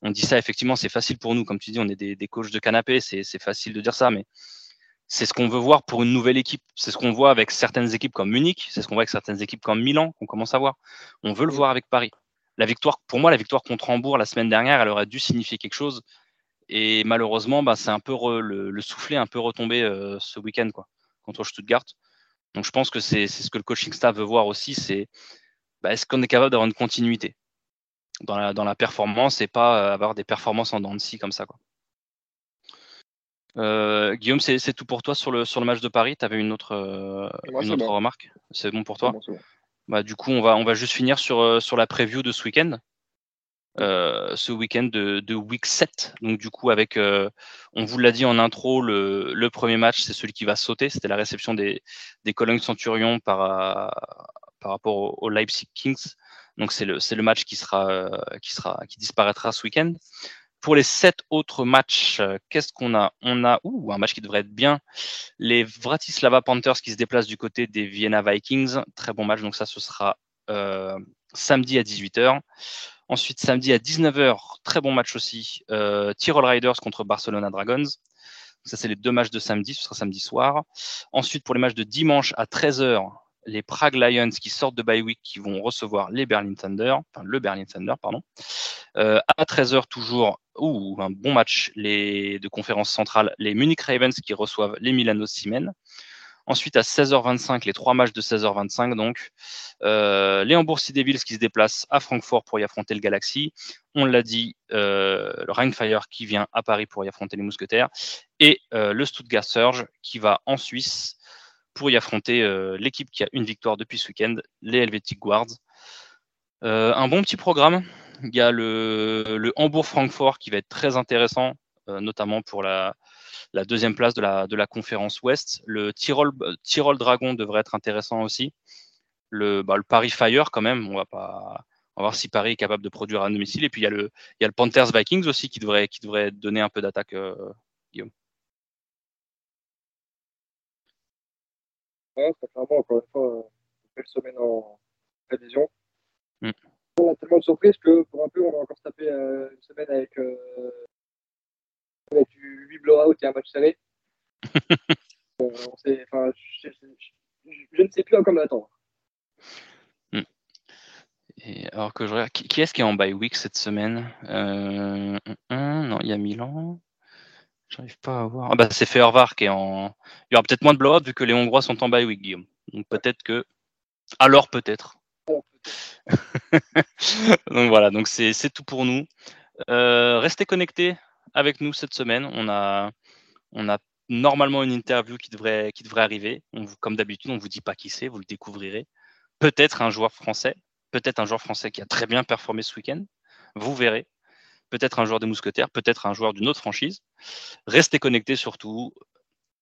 On dit ça effectivement, c'est facile pour nous. Comme tu dis, on est des, des coachs de canapé. C'est facile de dire ça, mais c'est ce qu'on veut voir pour une nouvelle équipe. C'est ce qu'on voit avec certaines équipes comme Munich. C'est ce qu'on voit avec certaines équipes comme Milan qu'on commence à voir. On veut le voir avec Paris. La victoire, pour moi, la victoire contre Hambourg la semaine dernière, elle aurait dû signifier quelque chose. Et malheureusement, bah, c'est un peu le, le, soufflet un peu retombé euh, ce week-end quoi, contre Stuttgart. Donc je pense que c'est ce que le coaching staff veut voir aussi, c'est bah, est-ce qu'on est capable d'avoir une continuité dans la, dans la performance et pas euh, avoir des performances en dents de scie comme ça. Quoi. Euh, Guillaume, c'est tout pour toi sur le, sur le match de Paris? Tu avais une autre, une autre remarque? C'est bon pour toi? bah, Du coup, on va, on va juste finir sur, sur la preview de ce week-end. Euh, ce week-end de, week 7. Donc du coup, avec, euh, on vous l'a dit en intro, le, premier match, c'est celui qui va sauter. C'était la réception des, des Cologne Centurion par, par rapport au, Leipzig Kings. Donc c'est le, le match qui sera, qui sera, qui disparaîtra ce week-end. Pour les sept autres matchs, qu'est-ce qu'on a? On a ouh, un match qui devrait être bien. Les Vratislava Panthers qui se déplacent du côté des Vienna Vikings. Très bon match. Donc ça, ce sera euh, samedi à 18h. Ensuite, samedi à 19h, très bon match aussi. Euh, Tyrol Riders contre Barcelona Dragons. Ça, c'est les deux matchs de samedi. Ce sera samedi soir. Ensuite, pour les matchs de dimanche à 13h, les Prague Lions qui sortent de bye week qui vont recevoir les Berlin Thunder, enfin le Berlin Thunder, pardon. Euh, à 13h toujours, ou un bon match les, de conférence centrale, les Munich Ravens qui reçoivent les Milano Siemens. Ensuite, à 16h25, les trois matchs de 16h25, donc, euh, les Hambourg Devils qui se déplacent à Francfort pour y affronter le Galaxy. On l'a dit, euh, le Rheinfire qui vient à Paris pour y affronter les Mousquetaires. Et euh, le Stuttgart Surge qui va en Suisse pour y affronter euh, l'équipe qui a une victoire depuis ce week-end, les Helvetic Guards. un bon petit programme. Il y a le, le Hambourg-Francfort qui va être très intéressant, notamment pour la, la deuxième place de la, de la conférence Ouest. Le Tyrol, Tyrol Dragon devrait être intéressant aussi. Le, bah, le Paris Fire, quand même, on va pas. On va voir si Paris est capable de produire à domicile. Et puis il y a le, il y a le Panthers Vikings aussi qui devrait, qui devrait donner un peu d'attaque, euh, Guillaume. Ouais, c'est clairement, encore une fois, une belle semaine en prévision. Mm. On a tellement de surprises que pour un peu, on va encore se taper euh, une semaine avec euh, avec du 8 blowout et un match serré. [LAUGHS] je, ne sais plus à quoi m'attendre. Hmm. Et alors que je regarde, qui, est-ce qui est en bye week cette semaine euh, Non, il y a Milan. J'arrive pas à voir. Ah bah c'est Fehervar qui est en. Il y aura peut-être moins de blowout vu que les Hongrois sont en bye week, Guillaume. Donc peut-être que. Alors peut-être. [LAUGHS] donc voilà, donc c'est tout pour nous. Euh, restez connectés avec nous cette semaine. On a, normalement une interview qui devrait, devrait arriver. comme d'habitude, on ne vous dit pas qui c'est, vous le découvrirez. Peut-être un joueur français, peut-être un joueur français qui a très bien performé ce week-end. Vous verrez. Peut-être un joueur des Mousquetaires, peut-être un joueur d'une autre franchise. Restez connectés surtout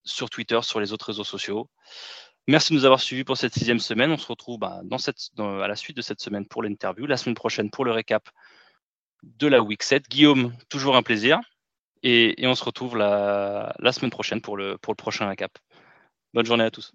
sur Twitter, sur les autres réseaux sociaux. Merci de nous avoir suivis pour cette sixième semaine. On se retrouve bah, à la suite de cette semaine pour l'interview, la semaine prochaine pour le récap de la Week 7. Guillaume, toujours un plaisir. Et, on se retrouve la, semaine prochaine pour le, pour le prochain récap. Bonne journée à tous.